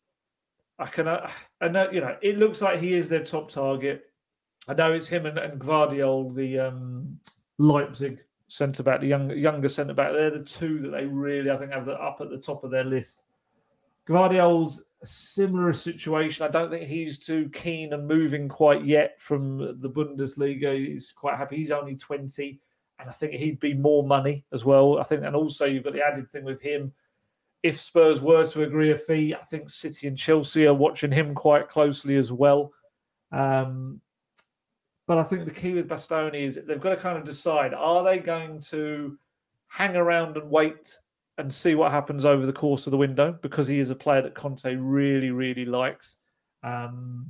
I can. Uh, I know you know it looks like he is their top target. I know it's him and, and Gvardiol, the um, Leipzig centre back, the young, younger centre back. They're the two that they really, I think, have the, up at the top of their list. Gvardiol's a similar situation. I don't think he's too keen and moving quite yet from the Bundesliga. He's quite happy. He's only 20, and I think he'd be more money as well. I think, and also you've got the added thing with him. If Spurs were to agree a fee, I think City and Chelsea are watching him quite closely as well. Um, but I think the key with Bastoni is they've got to kind of decide are they going to hang around and wait and see what happens over the course of the window because he is a player that Conte really, really likes? Um,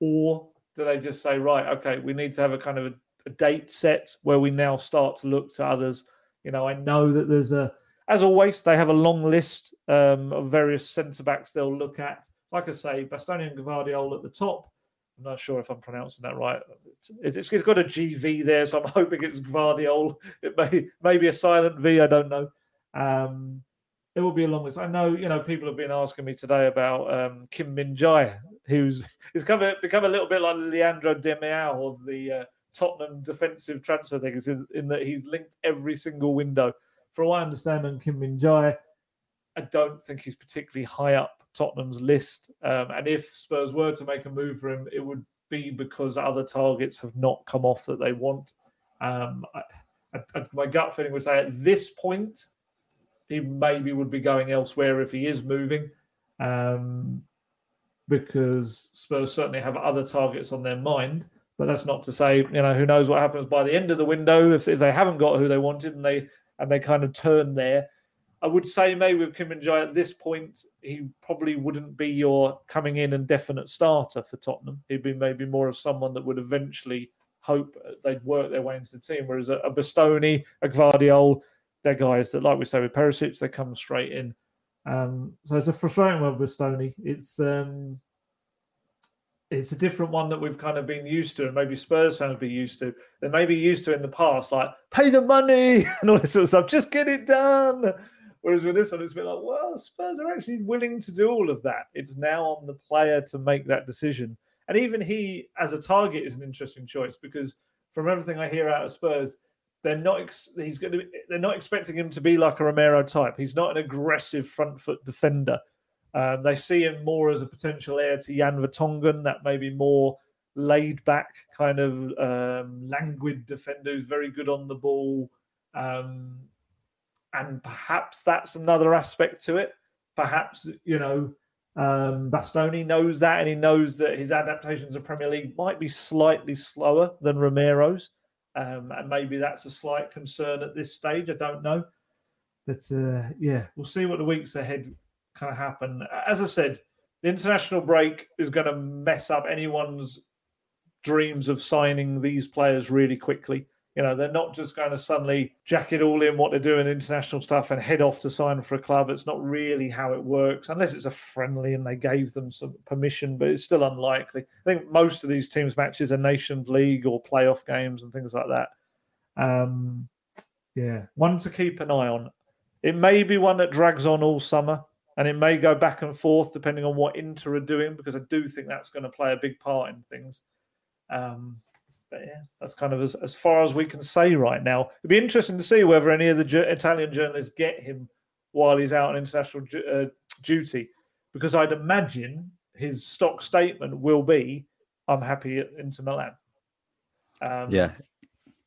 or do they just say, right, okay, we need to have a kind of a, a date set where we now start to look to others? You know, I know that there's a, as always, they have a long list um, of various centre backs they'll look at. Like I say, Bastoni and Gvardiol at the top. I'm not sure if I'm pronouncing that right. It's, it's, it's got a GV there, so I'm hoping it's Gvardiol. It may, may be a silent V, I don't know. Um, it will be a long list. I know, you know, people have been asking me today about um, Kim Min who's he's come, become a little bit like Leandro Damião of the uh, Tottenham defensive transfer thing is in that he's linked every single window. From what I understand on Kim Min Jae, I don't think he's particularly high up Tottenham's list. Um, and if Spurs were to make a move for him, it would be because other targets have not come off that they want. Um, I, I, my gut feeling would say at this point, he maybe would be going elsewhere if he is moving, um, because Spurs certainly have other targets on their mind. But that's not to say, you know, who knows what happens by the end of the window if, if they haven't got who they wanted and they and they kind of turn there. I would say maybe with Kim Min-jae at this point, he probably wouldn't be your coming in and definite starter for Tottenham. He'd be maybe more of someone that would eventually hope they'd work their way into the team. Whereas a, a Bastoni, a Gvardiol, they're guys that, like we say with Perisic, they come straight in. Um, so it's a frustrating one with Bastoni. It's um, it's a different one that we've kind of been used to, and maybe Spurs fans be used to. They may be used to in the past, like pay the money and all this sort of stuff. Just get it done. Whereas with this one, it's been like, well, Spurs are actually willing to do all of that. It's now on the player to make that decision. And even he, as a target, is an interesting choice because from everything I hear out of Spurs, they're not ex- he's going to they're not expecting him to be like a Romero type. He's not an aggressive front foot defender. Um, they see him more as a potential heir to Jan Vertonghen, that maybe more laid back kind of um, languid defender who's very good on the ball. Um, and perhaps that's another aspect to it. Perhaps, you know, um, Bastoni knows that and he knows that his adaptations of Premier League might be slightly slower than Romero's. Um, and maybe that's a slight concern at this stage. I don't know. But uh, yeah, we'll see what the weeks ahead kind of happen. As I said, the international break is going to mess up anyone's dreams of signing these players really quickly. You know, they're not just going to suddenly jack it all in what they're doing international stuff and head off to sign for a club. It's not really how it works, unless it's a friendly and they gave them some permission, but it's still unlikely. I think most of these teams' matches are Nations League or playoff games and things like that. Um, yeah, one to keep an eye on. It may be one that drags on all summer and it may go back and forth depending on what Inter are doing because I do think that's going to play a big part in things. Um, but yeah, that's kind of as, as far as we can say right now. It'd be interesting to see whether any of the ju- Italian journalists get him while he's out on international ju- uh, duty, because I'd imagine his stock statement will be, "I'm happy at Inter Milan." Um, yeah,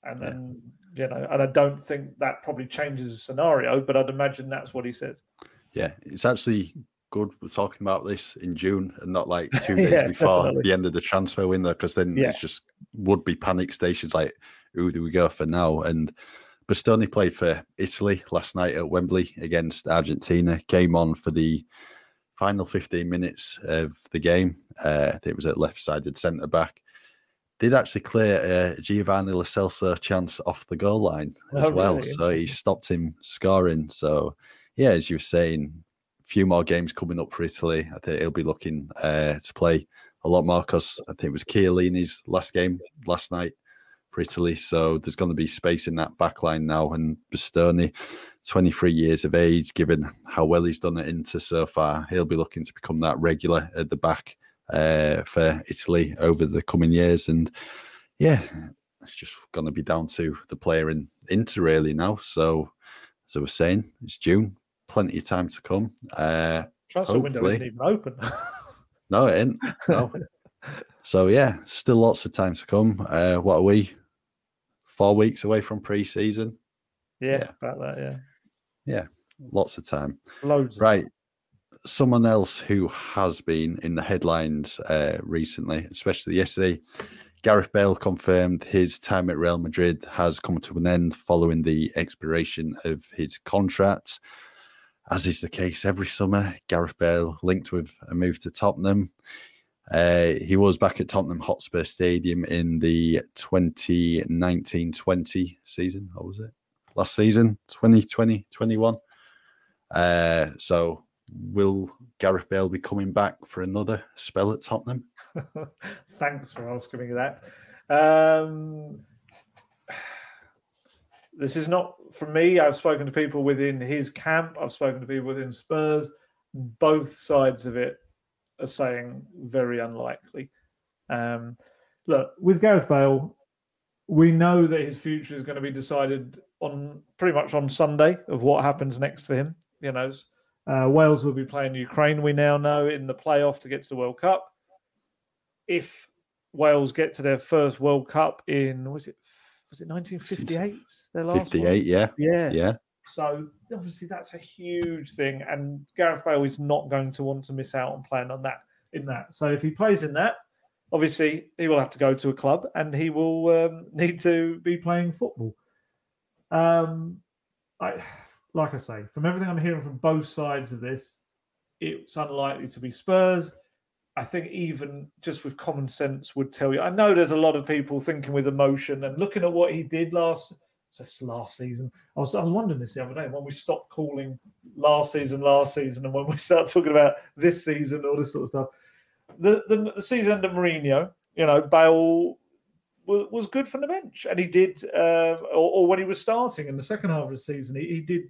and then yeah. you know, and I don't think that probably changes the scenario, but I'd imagine that's what he says yeah, it's actually good we're talking about this in June and not like two days yeah, before definitely. the end of the transfer window because then yeah. it's just would be panic stations like who do we go for now? And Bastoni played for Italy last night at Wembley against Argentina. Came on for the final 15 minutes of the game. Uh, I think it was at left-sided centre back. Did actually clear a Giovanni Lo Celso chance off the goal line as oh, well, really? so he stopped him scoring. So yeah, as you were saying, a few more games coming up for Italy. I think he'll be looking uh, to play a lot more because I think it was Chiellini's last game last night for Italy. So there's going to be space in that back line now. And Bastoni, 23 years of age, given how well he's done at Inter so far, he'll be looking to become that regular at the back uh, for Italy over the coming years. And yeah, it's just going to be down to the player in Inter really now. So as I was saying, it's June plenty of time to come. Uh, Transfer window isn't even open. no, it ain't. No. so yeah, still lots of time to come. Uh, what are we? Four weeks away from pre-season. Yeah, yeah. about that. Yeah. Yeah, lots of time. Loads. Right. Someone else who has been in the headlines uh, recently, especially yesterday, Gareth Bale confirmed his time at Real Madrid has come to an end following the expiration of his contract as is the case every summer, Gareth Bale linked with a move to Tottenham. Uh, he was back at Tottenham Hotspur Stadium in the 2019 20 season. What was it? Last season, 2020 21. Uh, so, will Gareth Bale be coming back for another spell at Tottenham? Thanks for asking me that. Um, this is not from me. I've spoken to people within his camp. I've spoken to people within Spurs. Both sides of it are saying very unlikely. Um, look, with Gareth Bale, we know that his future is going to be decided on pretty much on Sunday of what happens next for him. You know, uh, Wales will be playing Ukraine. We now know in the playoff to get to the World Cup. If Wales get to their first World Cup in was it was it 1958? Their last 58, one? yeah. Yeah. Yeah. So obviously that's a huge thing. And Gareth Bale is not going to want to miss out on playing on that in that. So if he plays in that, obviously he will have to go to a club and he will um, need to be playing football. Um, I, like I say, from everything I'm hearing from both sides of this, it's unlikely to be Spurs. I think even just with common sense would tell you. I know there's a lot of people thinking with emotion and looking at what he did last so it's last season. I was I was wondering this the other day when we stopped calling last season last season and when we start talking about this season, all this sort of stuff. The the, the season under Mourinho, you know, Bale was, good from the bench, and he did, uh, or, or, when he was starting in the second half of the season, he, he did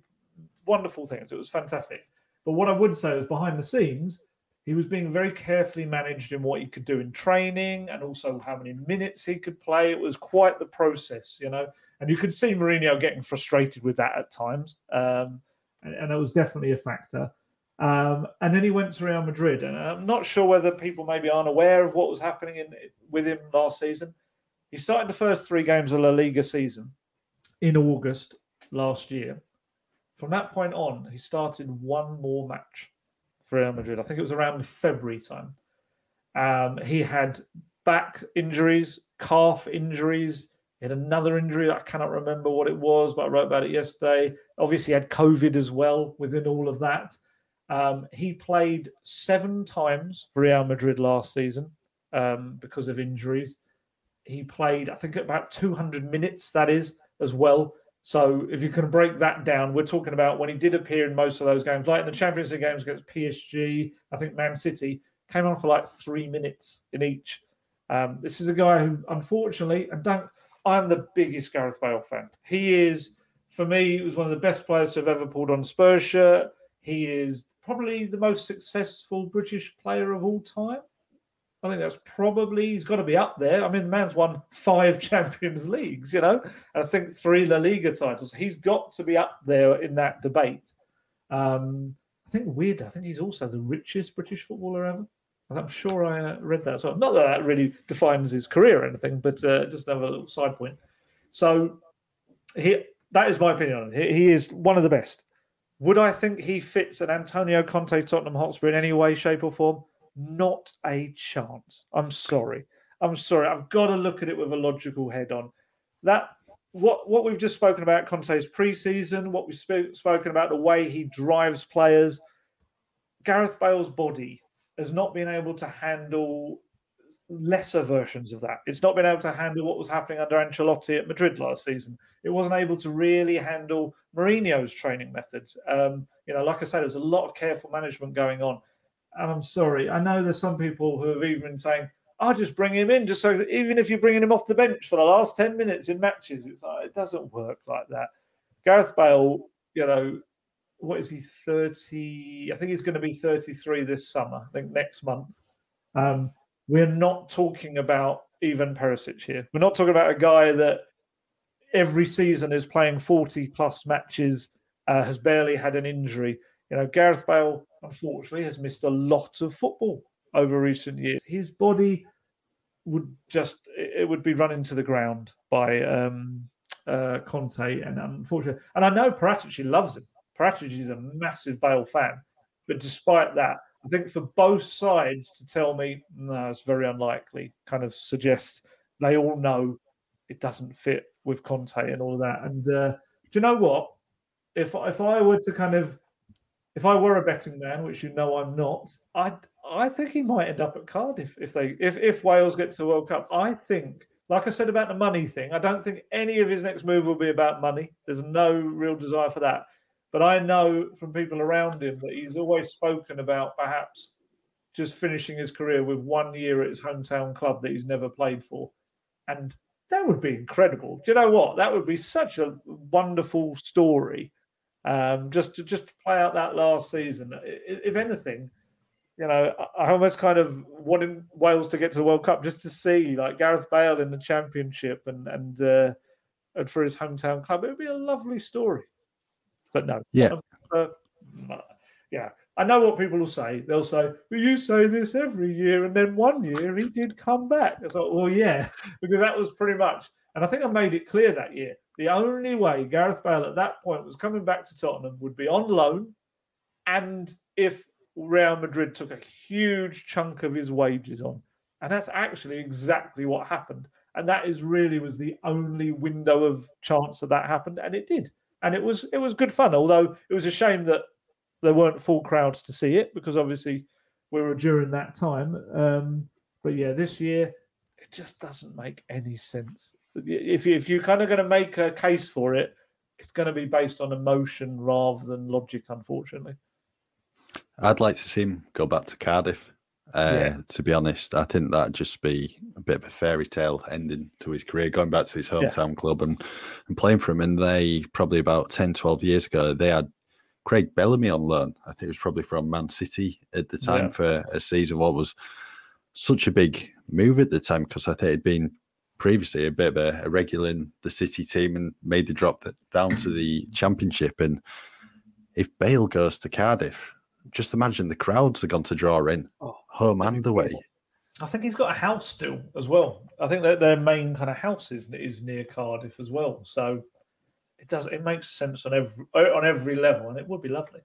wonderful things. It was fantastic. But what I would say is behind the scenes, he was being very carefully managed in what he could do in training and also how many minutes he could play. It was quite the process, you know. And you could see Mourinho getting frustrated with that at times. Um, and, and it was definitely a factor. Um, and then he went to Real Madrid. And I'm not sure whether people maybe aren't aware of what was happening in, with him last season. He started the first three games of La Liga season in August last year. From that point on, he started one more match for Real Madrid. I think it was around February time. Um, he had back injuries, calf injuries. He had another injury. I cannot remember what it was, but I wrote about it yesterday. Obviously, he had COVID as well within all of that. Um, he played seven times for Real Madrid last season um, because of injuries. He played, I think, about 200 minutes, that is, as well. So if you can break that down, we're talking about when he did appear in most of those games, like in the Champions League games against PSG, I think Man City came on for like three minutes in each. Um, this is a guy who, unfortunately, and don't, I'm the biggest Gareth Bale fan. He is, for me, he was one of the best players to have ever pulled on Spurs shirt. He is probably the most successful British player of all time. I think that's probably he's got to be up there. I mean, the man's won five Champions Leagues, you know, I think three La Liga titles. He's got to be up there in that debate. Um, I think weird. I think he's also the richest British footballer ever. I'm sure I uh, read that. So not that that really defines his career or anything, but uh, just another little side point. So he that is my opinion on. He, he is one of the best. Would I think he fits an Antonio Conte Tottenham Hotspur in any way, shape, or form? Not a chance. I'm sorry. I'm sorry. I've got to look at it with a logical head on. That what what we've just spoken about Conte's preseason, what we've sp- spoken about the way he drives players. Gareth Bale's body has not been able to handle lesser versions of that. It's not been able to handle what was happening under Ancelotti at Madrid last season. It wasn't able to really handle Mourinho's training methods. Um, you know, like I said, there's a lot of careful management going on. And I'm sorry, I know there's some people who have even been saying, I'll just bring him in, just so even if you're bringing him off the bench for the last 10 minutes in matches, it's like, it doesn't work like that. Gareth Bale, you know, what is he, 30? I think he's going to be 33 this summer, I think next month. Um, we're not talking about Ivan Perisic here. We're not talking about a guy that every season is playing 40 plus matches, uh, has barely had an injury. You know, Gareth Bale, unfortunately, has missed a lot of football over recent years. His body would just it would be run into the ground by um, uh, Conte, and unfortunately, and I know Paratici loves him. Paratici is a massive Bale fan, but despite that, I think for both sides to tell me no, it's very unlikely, kind of suggests they all know it doesn't fit with Conte and all of that. And uh, do you know what? If if I were to kind of if I were a betting man, which you know I'm not, I I think he might end up at Cardiff if they if if Wales get to the World Cup. I think, like I said about the money thing, I don't think any of his next move will be about money. There's no real desire for that. But I know from people around him that he's always spoken about perhaps just finishing his career with one year at his hometown club that he's never played for. And that would be incredible. Do you know what? That would be such a wonderful story um, just to just to play out that last season. If anything, you know, I almost kind of wanted Wales to get to the World Cup just to see like Gareth Bale in the Championship and and uh, and for his hometown club. It would be a lovely story. But no, yeah, uh, yeah. I know what people will say. They'll say, "Well, you say this every year, and then one year he did come back." It's like, well, yeah, because that was pretty much. And I think I made it clear that year the only way Gareth Bale at that point was coming back to Tottenham would be on loan, and if Real Madrid took a huge chunk of his wages on, and that's actually exactly what happened. And that is really was the only window of chance that that happened, and it did. And it was it was good fun. Although it was a shame that there weren't full crowds to see it because obviously we were during that time. Um, but yeah, this year it just doesn't make any sense. If you, if you're kind of going to make a case for it, it's going to be based on emotion rather than logic, unfortunately. I'd like to see him go back to Cardiff. Uh, yeah. To be honest, I think that'd just be a bit of a fairy tale ending to his career, going back to his hometown yeah. club and, and playing for him. And they probably about 10, 12 years ago, they had Craig Bellamy on loan. I think it was probably from Man City at the time yeah. for a season. What was such a big move at the time because I think it'd been previously a bit of a, a regular in the City team and made the drop down to the Championship. And if Bale goes to Cardiff, just imagine the crowds are going to draw in, oh, home and away. I think he's got a house still as well. I think that their main kind of house is, is near Cardiff as well. So it does it makes sense on every on every level, and it would be lovely.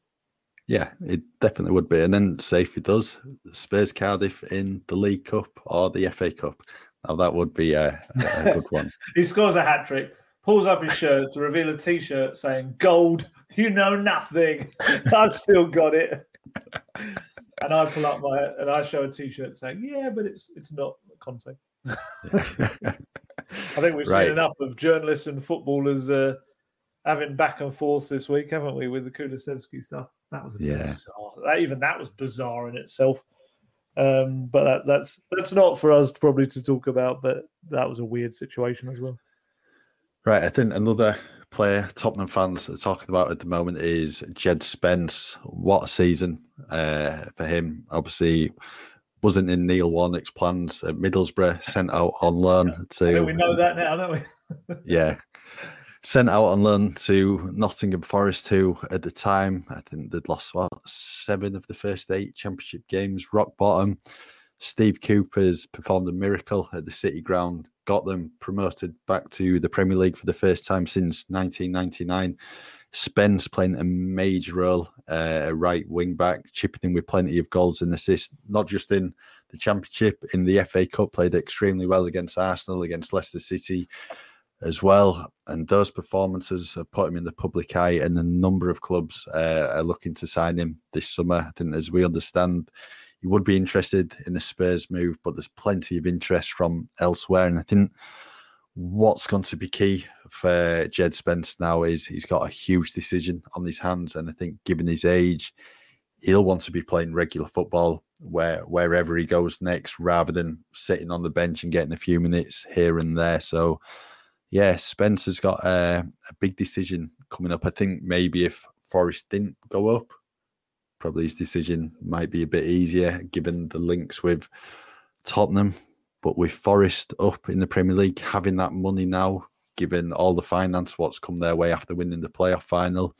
Yeah, it definitely would be. And then say if he does Spurs Cardiff in the League Cup or the FA Cup, now that would be a, a good one. he scores a hat trick, pulls up his shirt to reveal a T-shirt saying "Gold, you know nothing. I've still got it." and I pull up my and I show a T-shirt saying, "Yeah, but it's it's not Conte." I think we've right. seen enough of journalists and footballers uh, having back and forth this week, haven't we, with the Kulusevski stuff? That was yeah. bizarre. That, even that was bizarre in itself. Um, but that, that's that's not for us probably to talk about. But that was a weird situation as well. Right, I think another player Tottenham fans are talking about at the moment is Jed Spence. What a season uh, for him! Obviously, wasn't in Neil Warnock's plans at Middlesbrough. Sent out on loan to. we know that now, don't we? yeah, sent out on loan to Nottingham Forest, who at the time I think they'd lost what seven of the first eight Championship games, rock bottom. Steve Cooper's performed a miracle at the City Ground, got them promoted back to the Premier League for the first time since 1999. Spence playing a major role, uh, right wing back, chipping in with plenty of goals and assists, not just in the Championship, in the FA Cup, played extremely well against Arsenal, against Leicester City as well. And those performances have put him in the public eye, and a number of clubs uh, are looking to sign him this summer. I think, as we understand, he would be interested in the Spurs move, but there's plenty of interest from elsewhere. And I think what's going to be key for Jed Spence now is he's got a huge decision on his hands. And I think, given his age, he'll want to be playing regular football where wherever he goes next, rather than sitting on the bench and getting a few minutes here and there. So yeah, Spence's got a, a big decision coming up. I think maybe if Forest didn't go up, probably his decision might be a bit easier given the links with Tottenham. But with Forest up in the Premier League, having that money now, given all the finance, what's come their way after winning the playoff final,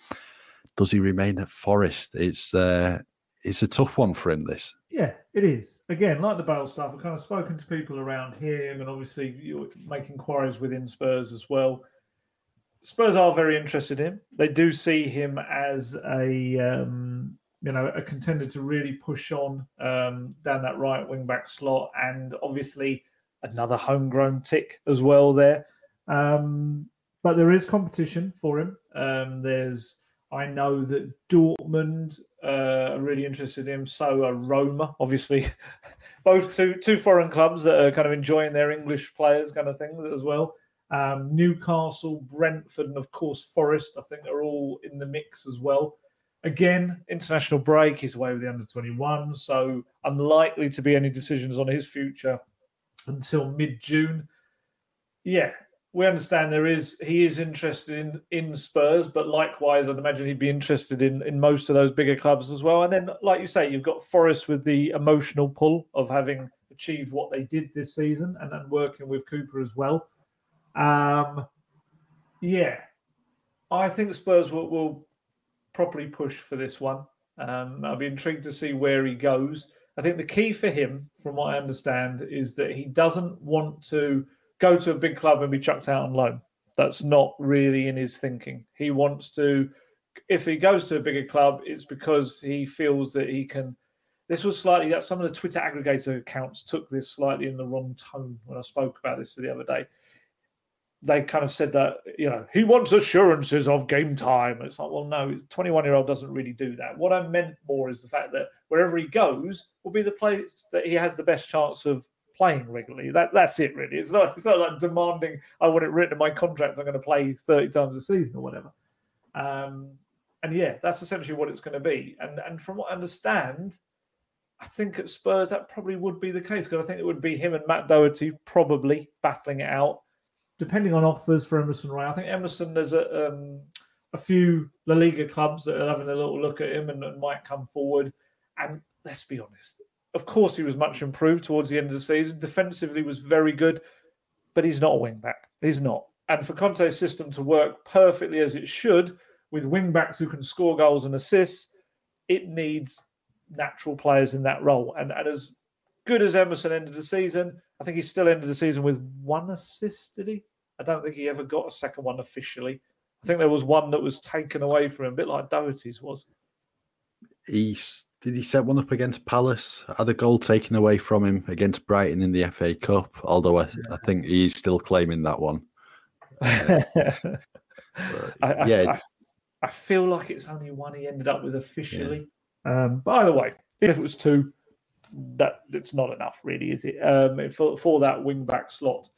does he remain at Forest? It's uh, it's a tough one for him. This, yeah, it is. Again, like the Bale stuff, I've kind of spoken to people around him, and obviously you make inquiries within Spurs as well. Spurs are very interested in him. They do see him as a um, you know a contender to really push on um, down that right wing back slot, and obviously another homegrown tick as well there. Um, but there is competition for him. Um, there's I know that Dortmund uh, are really interested in him. So are Roma, obviously, both two two foreign clubs that are kind of enjoying their English players, kind of things as well. Um, Newcastle, Brentford, and of course Forest. I think are all in the mix as well. Again, international break. He's away with the under twenty one, so unlikely to be any decisions on his future until mid June. Yeah, we understand there is he is interested in in Spurs, but likewise, I'd imagine he'd be interested in in most of those bigger clubs as well. And then, like you say, you've got Forest with the emotional pull of having achieved what they did this season, and then working with Cooper as well. Um, yeah, I think Spurs will, will properly push for this one. Um, I'll be intrigued to see where he goes. I think the key for him, from what I understand, is that he doesn't want to go to a big club and be chucked out on loan. That's not really in his thinking. He wants to, if he goes to a bigger club, it's because he feels that he can. This was slightly that some of the Twitter aggregator accounts took this slightly in the wrong tone when I spoke about this the other day. they kind of said that you know he wants assurances of game time. It's like, well, no, twenty one year old doesn't really do that. What I meant more is the fact that wherever he goes will be the place that he has the best chance of playing regularly. That that's it really. It's not it's not like demanding I want it written in my contract. I'm going to play thirty times a season or whatever. Um, and yeah, that's essentially what it's going to be. And and from what I understand, I think at Spurs that probably would be the case because I think it would be him and Matt Doherty probably battling it out depending on offers for Emerson Royal, I think Emerson there's a um, a few La Liga clubs that are having a little look at him and, and, might come forward. And let's be honest, of course he was much improved towards the end of the season. Defensively was very good, but he's not a wing back. He's not. And for Conte's system to work perfectly as it should, with wing backs who can score goals and assists, it needs natural players in that role. And, and as good as Emerson ended the season, I think he still ended the season with one assist, did he? I don't think he ever got a second one officially. I think there was one that was taken away from him, a bit like Doherty's was. He did he set one up against Palace? Had a goal taken away from him against Brighton in the FA Cup. Although I, I think he's still claiming that one. Uh, I, yeah, I, I, feel like it's only one he ended up with officially. Yeah. Um, by the way, if it was two, that it's not enough, really, is it? Um, for for that wing back slot.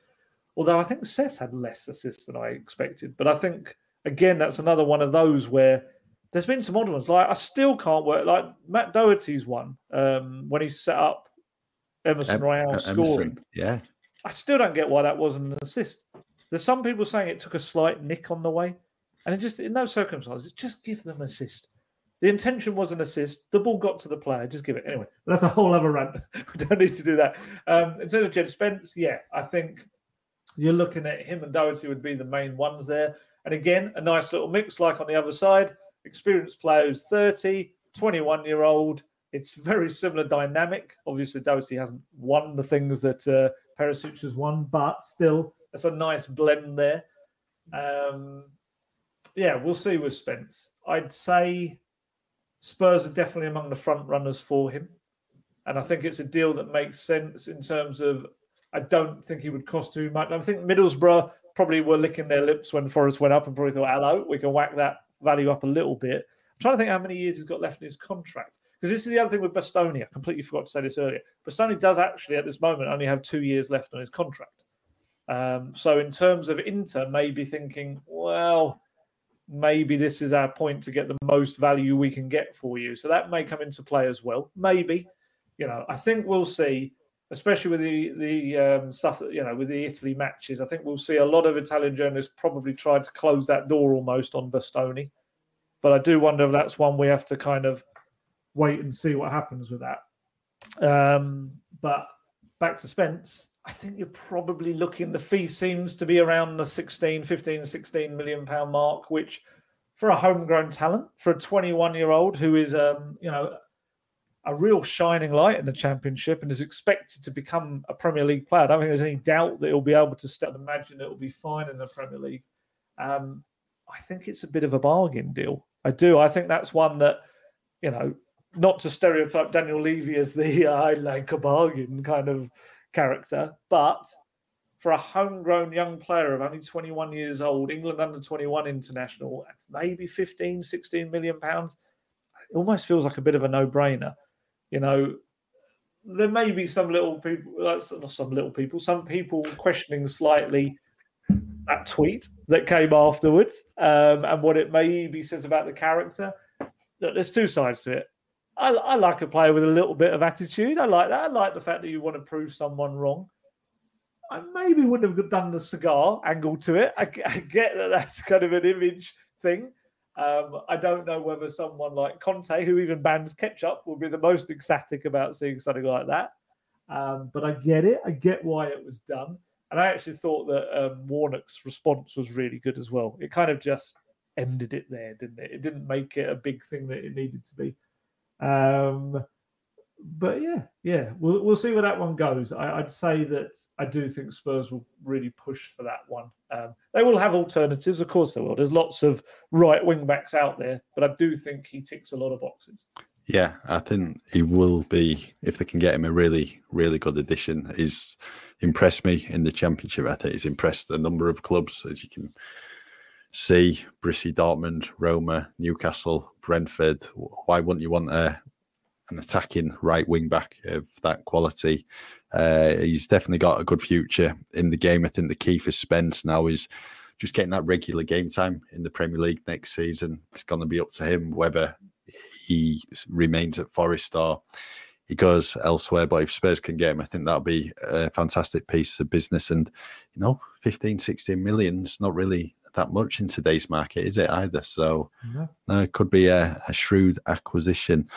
Although I think Sess had less assists than I expected, but I think again that's another one of those where there's been some odd ones. Like I still can't work. Like Matt Doherty's one um, when he set up Emerson em- Royal scoring. Yeah, I still don't get why that wasn't an assist. There's some people saying it took a slight nick on the way, and it just in those circumstances, just give them assist. The intention was an assist. The ball got to the player. Just give it. Anyway, that's a whole other rant. we don't need to do that. Um, in terms of Jed Spence, yeah, I think you're looking at him and Doherty would be the main ones there. And again, a nice little mix like on the other side. Experienced players 30, 21 year old. It's very similar dynamic. Obviously, Doherty hasn't won the things that uh, Perisic has won, but still, it's a nice blend there. Um, yeah, we'll see with Spence. I'd say Spurs are definitely among the front runners for him. And I think it's a deal that makes sense in terms of I don't think he would cost too much. I think Middlesbrough probably were licking their lips when Forest went up and probably thought, hello, we can whack that value up a little bit. I'm trying to think how many years he's got left in his contract. Because this is the other thing with Bastoni. I completely forgot to say this earlier. Bastoni does actually, at this moment, only have two years left on his contract. Um, so, in terms of Inter, maybe thinking, well, maybe this is our point to get the most value we can get for you. So that may come into play as well. Maybe, you know, I think we'll see, especially with the the um, stuff that you know with the Italy matches. I think we'll see a lot of Italian journalists probably try to close that door almost on Bastoni. But I do wonder if that's one we have to kind of wait and see what happens with that. Um, but back to Spence. I think you're probably looking, the fee seems to be around the 16, 15, 16 million pound mark, which for a homegrown talent, for a 21 year old who is, um, you know, a real shining light in the championship and is expected to become a Premier League player. I don't think there's any doubt that he'll be able to step. Imagine it'll be fine in the Premier League. Um, I think it's a bit of a bargain deal. I do. I think that's one that, you know, not to stereotype Daniel Levy as the uh, I like a bargain kind of character, but for a homegrown young player of only 21 years old, England under 21 international, maybe 15, 16 million pounds, it almost feels like a bit of a no brainer. You know, there may be some little people, not some little people, some people questioning slightly that tweet that came afterwards um, and what it maybe says about the character. Look, there's two sides to it. I, I, like a player with a little bit of attitude. I like that. I like the fact that you want to prove someone wrong. I maybe wouldn't have done the cigar angle to it. I, I get that that's kind of an image thing. Um, I don't know whether someone like Conte, who even bans ketchup, will be the most ecstatic about seeing something like that. Um, but I get it. I get why it was done. And I actually thought that um, Warnock's response was really good as well. It kind of just ended it there, didn't it? It didn't make it a big thing that it needed to be. Um, but yeah, yeah, we'll we'll see where that one goes. I, would say that I do think Spurs will really push for that one. Um, they will have alternatives, of course they will. There's lots of right wing backs out there, but I do think he ticks a lot of boxes. Yeah, I think he will be if they can get him a really, really good addition. He's impressed me in the championship. I think he's impressed a number of clubs, as you can see Borussia Dortmund, Roma, Newcastle, Brentford. Why wouldn't you want a, an attacking right wing back of that quality? Uh, he's definitely got a good future in the game. I think the key for Spence now is just getting that regular game time in the Premier League next season. It's going to be up to him whether he remains at Forest or he goes elsewhere. But if Spurs can get him, I think that'll be a fantastic piece of business. And, you know, 15, 16 million's not really that much in today's market, is it either? So no, it could be a, a shrewd acquisition.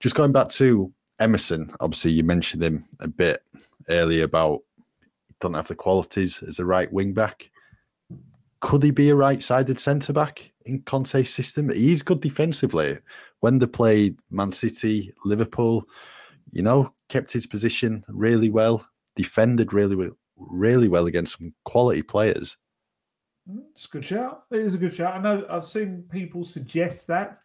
Just going back to Emerson, obviously you mentioned him a bit earlier about he doesn't have the qualities as a right wing back. Could he be a right-sided centre back in Conte's system? He's good defensively. When they played Man City, Liverpool, you know, kept his position really well, defended really well, really well against some quality players. Mm, it's a good shout. It is a good shout. I know I've seen people suggest that.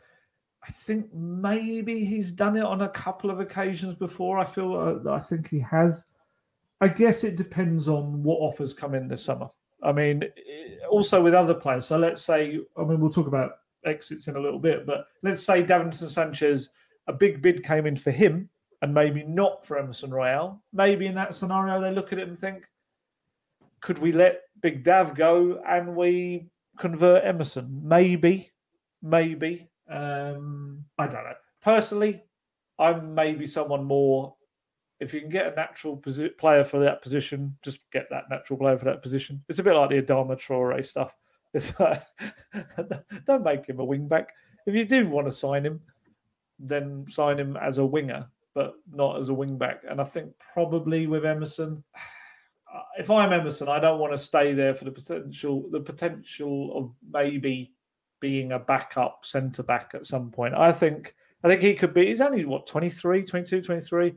I think maybe he's done it on a couple of occasions before. I feel uh, I think he has. I guess it depends on what offers come in this summer. I mean, also with other players. So let's say, I mean, we'll talk about exits in a little bit, but let's say Davinson Sanchez, a big bid came in for him and maybe not for Emerson Royal. Maybe in that scenario, they look at it and think, could we let Big Dav go and we convert Emerson? Maybe, maybe. Um, I don't know. Personally, I'm maybe someone more. If you can get a natural posi- player for that position, just get that natural player for that position. It's a bit like the Adama Traore stuff. It's like, don't make him a wing back. If you do want to sign him, then sign him as a winger, but not as a wing back. And I think probably with Emerson, if I'm Emerson, I don't want to stay there for the potential the potential of maybe being a backup centre back at some point. I think I think he could be. He's only what 23, 22, 23.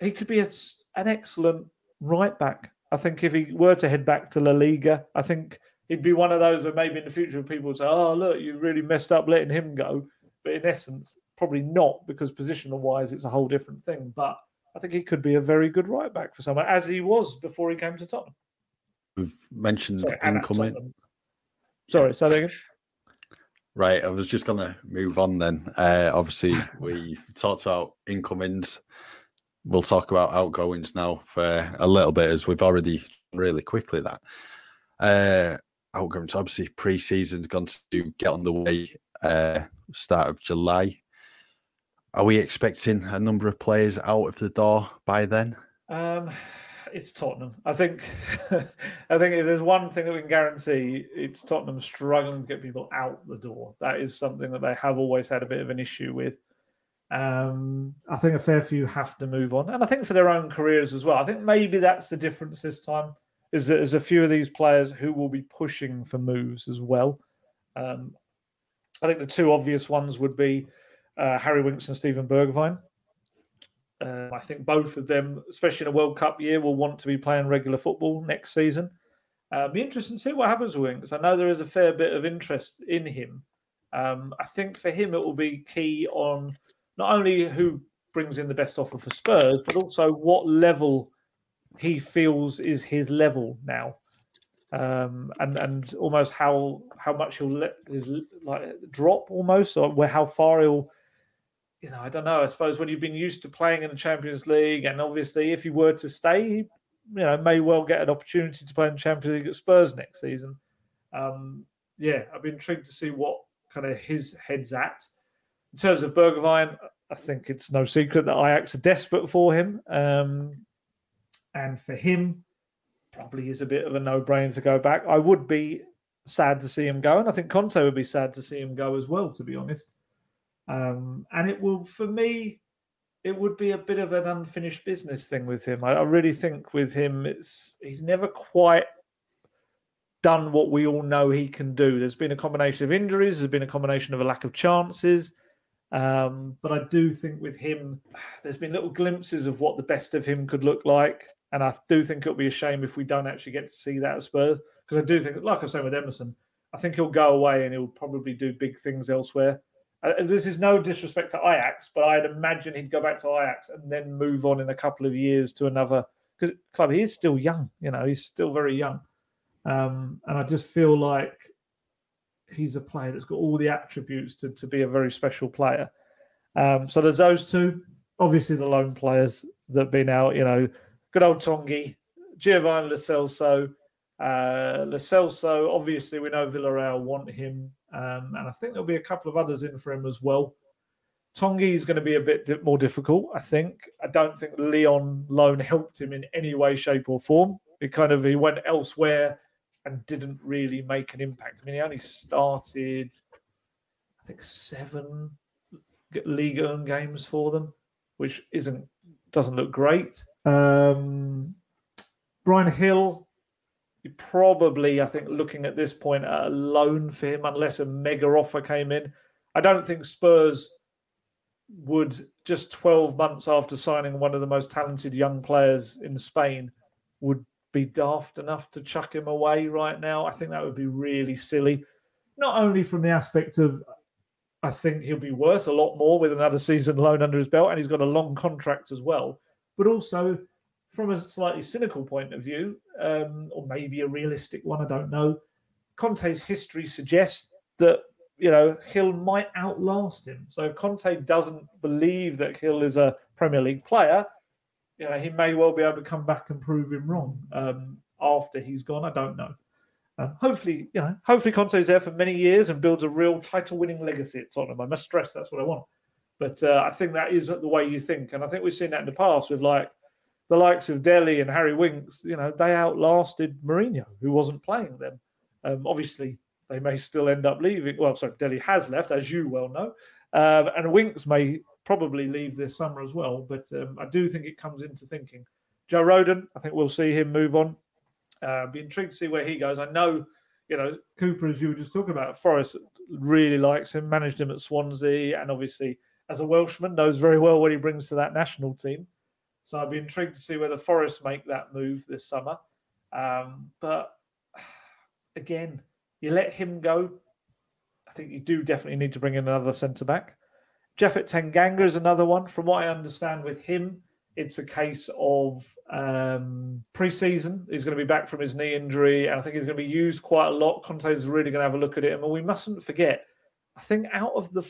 He could be a, an excellent right back. I think if he were to head back to La Liga, I think he'd be one of those where maybe in the future people would say, "Oh, look, you really messed up letting him go." But in essence, probably not because positional wise, it's a whole different thing. But I think he could be a very good right back for someone, as he was before he came to Tottenham. We've mentioned Sorry, incoming. Sorry, say that again. Right, I was just going to move on then. Uh, obviously, we talked about incomings. We'll talk about outgoings now for a little bit, as we've already really quickly that. Uh, outgoings, obviously, pre season's gone to get on the way, uh, start of July. Are we expecting a number of players out of the door by then? Um, it's Tottenham. I think. I think if there's one thing that we can guarantee, it's Tottenham struggling to get people out the door. That is something that they have always had a bit of an issue with. Um, I think a fair few have to move on, and I think for their own careers as well. I think maybe that's the difference this time. Is that there's a few of these players who will be pushing for moves as well. Um, I think the two obvious ones would be uh, Harry Winks and Steven Bergwijn. Uh, I think both of them, especially in a World Cup year, will want to be playing regular football next season. Uh, be interesting to see what happens with Winks. I know there is a fair bit of interest in him. Um, I think for him, it will be key on not only who brings in the best offer for Spurs, but also what level he feels is his level now, um, and and almost how how much he'll let his like drop almost, or where how far he'll you know, I don't know. I suppose when you've been used to playing in the Champions League, and obviously if he were to stay, you know, may well get an opportunity to play in the Champions League at Spurs next season. Um, yeah, I've been intrigued to see what kind of his head's at. In terms of Bergwijn, I think it's no secret that Ajax are desperate for him. Um, and for him, probably is a bit of a no-brainer to go back. I would be sad to see him go, and I think Conte would be sad to see him go as well, to be honest. Um, and it will, for me, it would be a bit of an unfinished business thing with him. I, I really think with him, it's he's never quite done what we all know he can do. There's been a combination of injuries, there's been a combination of a lack of chances. Um, but I do think with him, there's been little glimpses of what the best of him could look like. And I do think it'll be a shame if we don't actually get to see that at Spurs. Because I do think, like I saying with Emerson, I think he'll go away and he'll probably do big things elsewhere. Uh, this is no disrespect to Ajax, but I'd imagine he'd go back to Ajax and then move on in a couple of years to another because club he is still young. You know, he's still very young, um, and I just feel like he's a player that's got all the attributes to to be a very special player. Um, so there's those two. Obviously, the lone players that have been out. You know, good old Tanguy, Giovanni Lo Celso. Uh, Celso, obviously, we know Villarreal want him, um, and I think there'll be a couple of others in for him as well. Tanguy is going to be a bit more difficult, I think. I don't think Lyon loan helped him in any way, shape, or form. It kind of he went elsewhere and didn't really make an impact. I mean, he only started, I think, seven league 1 games for them, which isn't doesn't look great. Um, Bryan Gil, probably, I think, looking at this point, a loan for him, unless a mega offer came in. I don't think Spurs would just 12 months after signing one of the most talented young players in Spain would be daft enough to chuck him away right now. I think that would be really silly. Not only from the aspect of I think he'll be worth a lot more with another season loan under his belt and he's got a long contract as well, but also from a slightly cynical point of view, um, or maybe a realistic one, I don't know. Conte's history suggests that you know, Gil might outlast him. So if Conte doesn't believe that Gil is a Premier League player, you know, he may well be able to come back and prove him wrong um, after he's gone. I don't know. Um, hopefully, you know, hopefully Conte's there for many years and builds a real title-winning legacy at Tottenham. I must stress that's what I want. But uh, I think that is the way you think, and I think we've seen that in the past with like the likes of Dele and Harry Winks. You know, they outlasted Mourinho, who wasn't playing them. Um, obviously, they may still end up leaving. Well, sorry, Dele has left, as you well know, um, and Winks may probably leave this summer as well. But um, I do think it comes into thinking. Joe Rodon, I think we'll see him move on. Uh, be intrigued to see where he goes. I know, you know, Cooper, as you were just talking about, Forest really likes him, managed him at Swansea, and obviously, as a Welshman, knows very well what he brings to that national team. So I'd be intrigued to see whether Forest make that move this summer. Um, but again, you let him go. I think you do definitely need to bring in another centre back. Japhet Tanganga is another one. From what I understand with him, it's a case of um, pre-season. He's going to be back from his knee injury, and I think he's going to be used quite a lot. Conte is really going to have a look at it, and we mustn't forget. I think out of the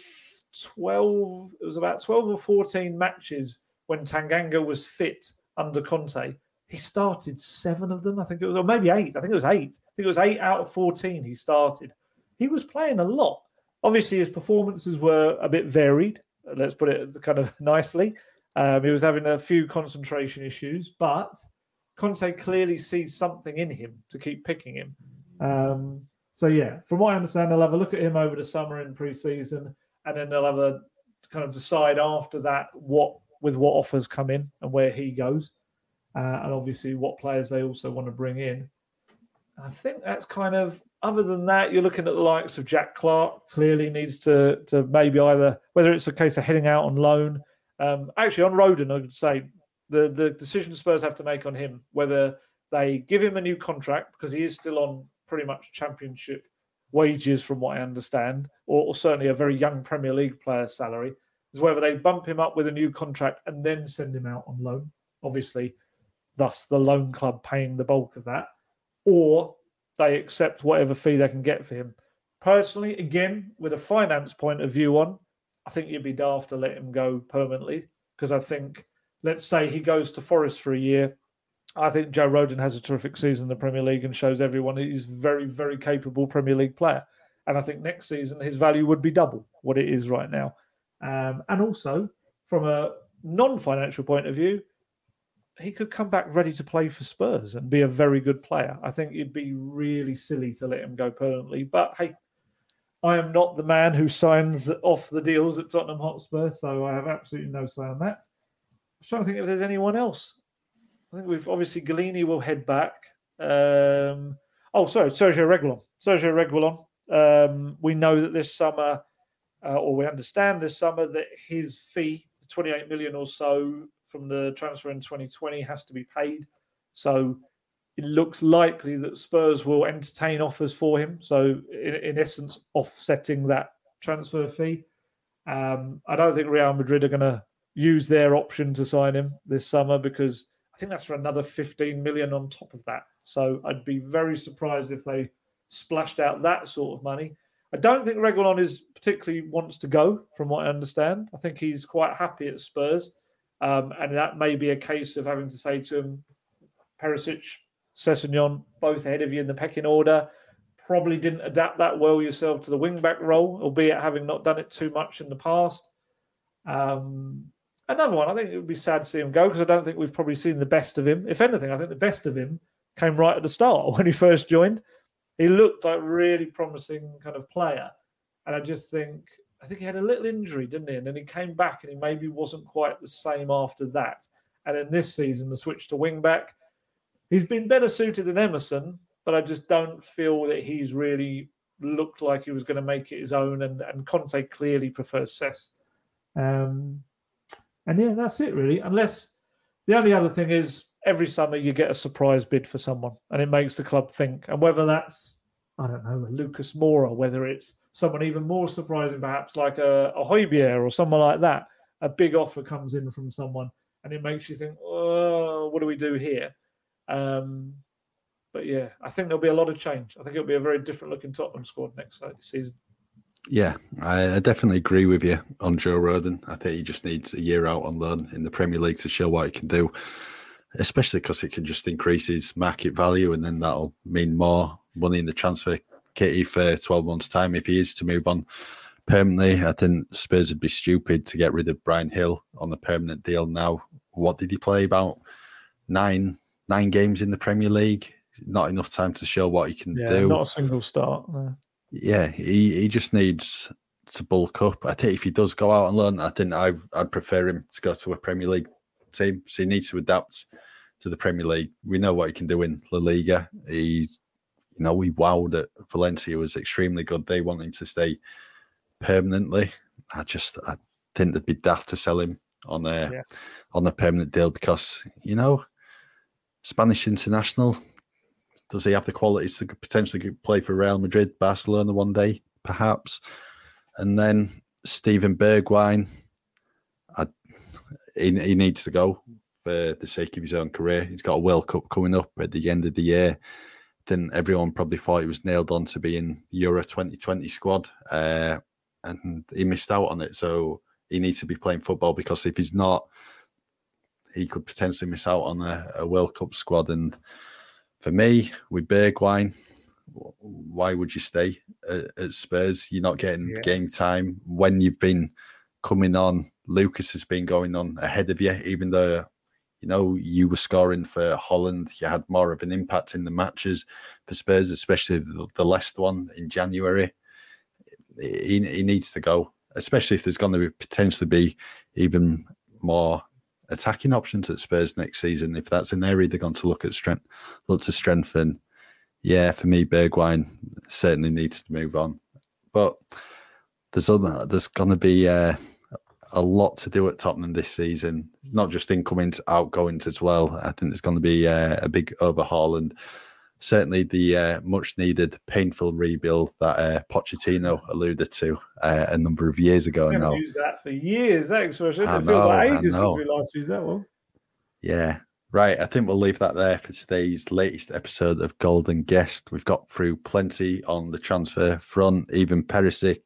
twelve, it was about twelve or fourteen matches when Tanganga was fit under Conte he started seven of them. I think it was, or maybe eight. I think it was eight. I think it was eight out of 14 he started. He was playing a lot. Obviously, his performances were a bit varied. Let's put it kind of nicely. Um, he was having a few concentration issues, but Conte clearly sees something in him to keep picking him. Um, so, yeah, from what I understand, they'll have a look at him over the summer in pre-season, and then they'll have a kind of decide after that what with what offers come in and where he goes uh, and obviously what players they also want to bring in. I think that's kind of other than that, you're looking at the likes of Jack Clark. Clearly needs to to maybe either whether it's a case of heading out on loan. Um, actually, on Rodon, I would say the the decision Spurs have to make on him whether they give him a new contract because he is still on pretty much Championship wages, from what I understand, or, or certainly a very young Premier League player salary. Is whether they bump him up with a new contract and then send him out on loan. Obviously, thus the loan club paying the bulk of that, or they accept whatever fee they can get for him. Personally, again, with a finance point of view on, I think you'd be daft to let him go permanently because I think, let's say he goes to Forest for a year. I think Joe Rodon has a terrific season in the Premier League and shows everyone he's very, very capable Premier League player. And I think next season his value would be double what it is right now. Um, and also, from a non financial point of view, he could come back ready to play for Spurs and be a very good player. I think it'd be really silly to let him go permanently. But hey, I am not the man who signs off the deals at Tottenham Hotspur, so I have absolutely no say on that. I'm trying to think if there's anyone else. I think we've obviously Gollini will head back. Um, oh, sorry, Sergio Reguilon. Sergio Reguilon. Um, we know that this summer, uh, or we understand this summer, that his fee, the 28 million or so, from the transfer in 2020 has to be paid. So it looks likely that Spurs will entertain offers for him. So, in, in essence, offsetting that transfer fee. Um, I don't think Real Madrid are going to use their option to sign him this summer because I think that's for another 15 million on top of that. So I'd be very surprised if they splashed out that sort of money. I don't think Reguilon is particularly wants to go, from what I understand. I think he's quite happy at Spurs, um, and that may be a case of having to say to him, Perisic, Sessegnon, both ahead of you in the pecking order. Probably didn't adapt that well yourself to the wing back role, albeit having not done it too much in the past. Um, another one, I think it would be sad to see him go because I don't think we've probably seen the best of him. If anything, I think the best of him came right at the start when he first joined. He looked like a really promising kind of player. And I just think, I think he had a little injury, didn't he? And then he came back and he maybe wasn't quite the same after that. And in this season, the switch to wing back, he's been better suited than Emerson, but I just don't feel that he's really looked like he was going to make it his own. And, and Conte clearly prefers Cess. Um, and yeah, that's it really. Unless the only other thing is every summer you get a surprise bid for someone and it makes the club think. And whether that's, I don't know, Lucas Moura, whether it's someone even more surprising, perhaps like a, a Højbjerg or someone like that, a big offer comes in from someone and it makes you think, oh, what do we do here? Um, but yeah, I think there'll be a lot of change. I think it'll be a very different looking Tottenham squad next season. Yeah, I, I, definitely agree with you on Joe Rodon. I think he just needs a year out on loan in the Premier League to show what he can do, especially because it can just increase his market value, and then that'll mean more money in the transfer kitty for 12 months' time if he is to move on permanently. I think Spurs would be stupid to get rid of Bryan Gil on a permanent deal now. What did he play? About nine nine games in the Premier League. Not enough time to show what he can yeah, do. Not a single start. No yeah, he, he just needs to bulk up. I think if he does go out and learn, I think I I'd prefer him to go to a Premier League team. So he needs to adapt to the Premier League. We know what he can do in La Liga. He, you know, we wowed at Valencia was extremely good. They wanting to stay permanently. I just I think they'd be daft to sell him on a yeah. on a permanent deal because you know Spanish international does he have the qualities to potentially play for Real Madrid, Barcelona one day, perhaps? And then Steven Bergwijn, he, he needs to go for the sake of his own career. He's got a World Cup coming up at the end of the year. Then everyone probably thought he was nailed on to be in Euro 2020 squad, uh, and he missed out on it. So he needs to be playing football because if he's not, he could potentially miss out on a, a World Cup squad. And for me, with Bergwijn, why would you stay at, at Spurs? You're not getting yeah. game time when you've been coming on. Lucas has been going on ahead of you, even though you know you were scoring for Holland. You had more of an impact in the matches for Spurs, especially the, Leicester one in January. He, he needs to go, especially if there's going to be, potentially be even more attacking options at Spurs next season. If that's an area they're going to look at strength, look to strengthen. Yeah, for me, Bergwijn certainly needs to move on. But there's other, there's going to be uh, a lot to do at Tottenham this season. Not just incomings, outgoings as well. I think there's going to be uh, a big overhaul and certainly the uh, much needed painful rebuild that uh, Pochettino alluded to uh, a number of years ago now. Used that for years. That expression. It feels like ages since we last used that one. Yeah. Right, I think we'll leave that there for today's latest episode of Gold and Guest. We've got through plenty on the transfer front, Ivan Perisic,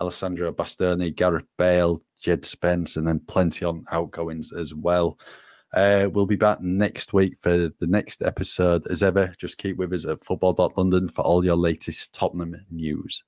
Alessandro Bastoni, Gareth Bale, Jed Spence, and then plenty on outgoings as well. Uh, we'll be back next week for the next episode. As ever, just keep with us at football.london for all your latest Tottenham news.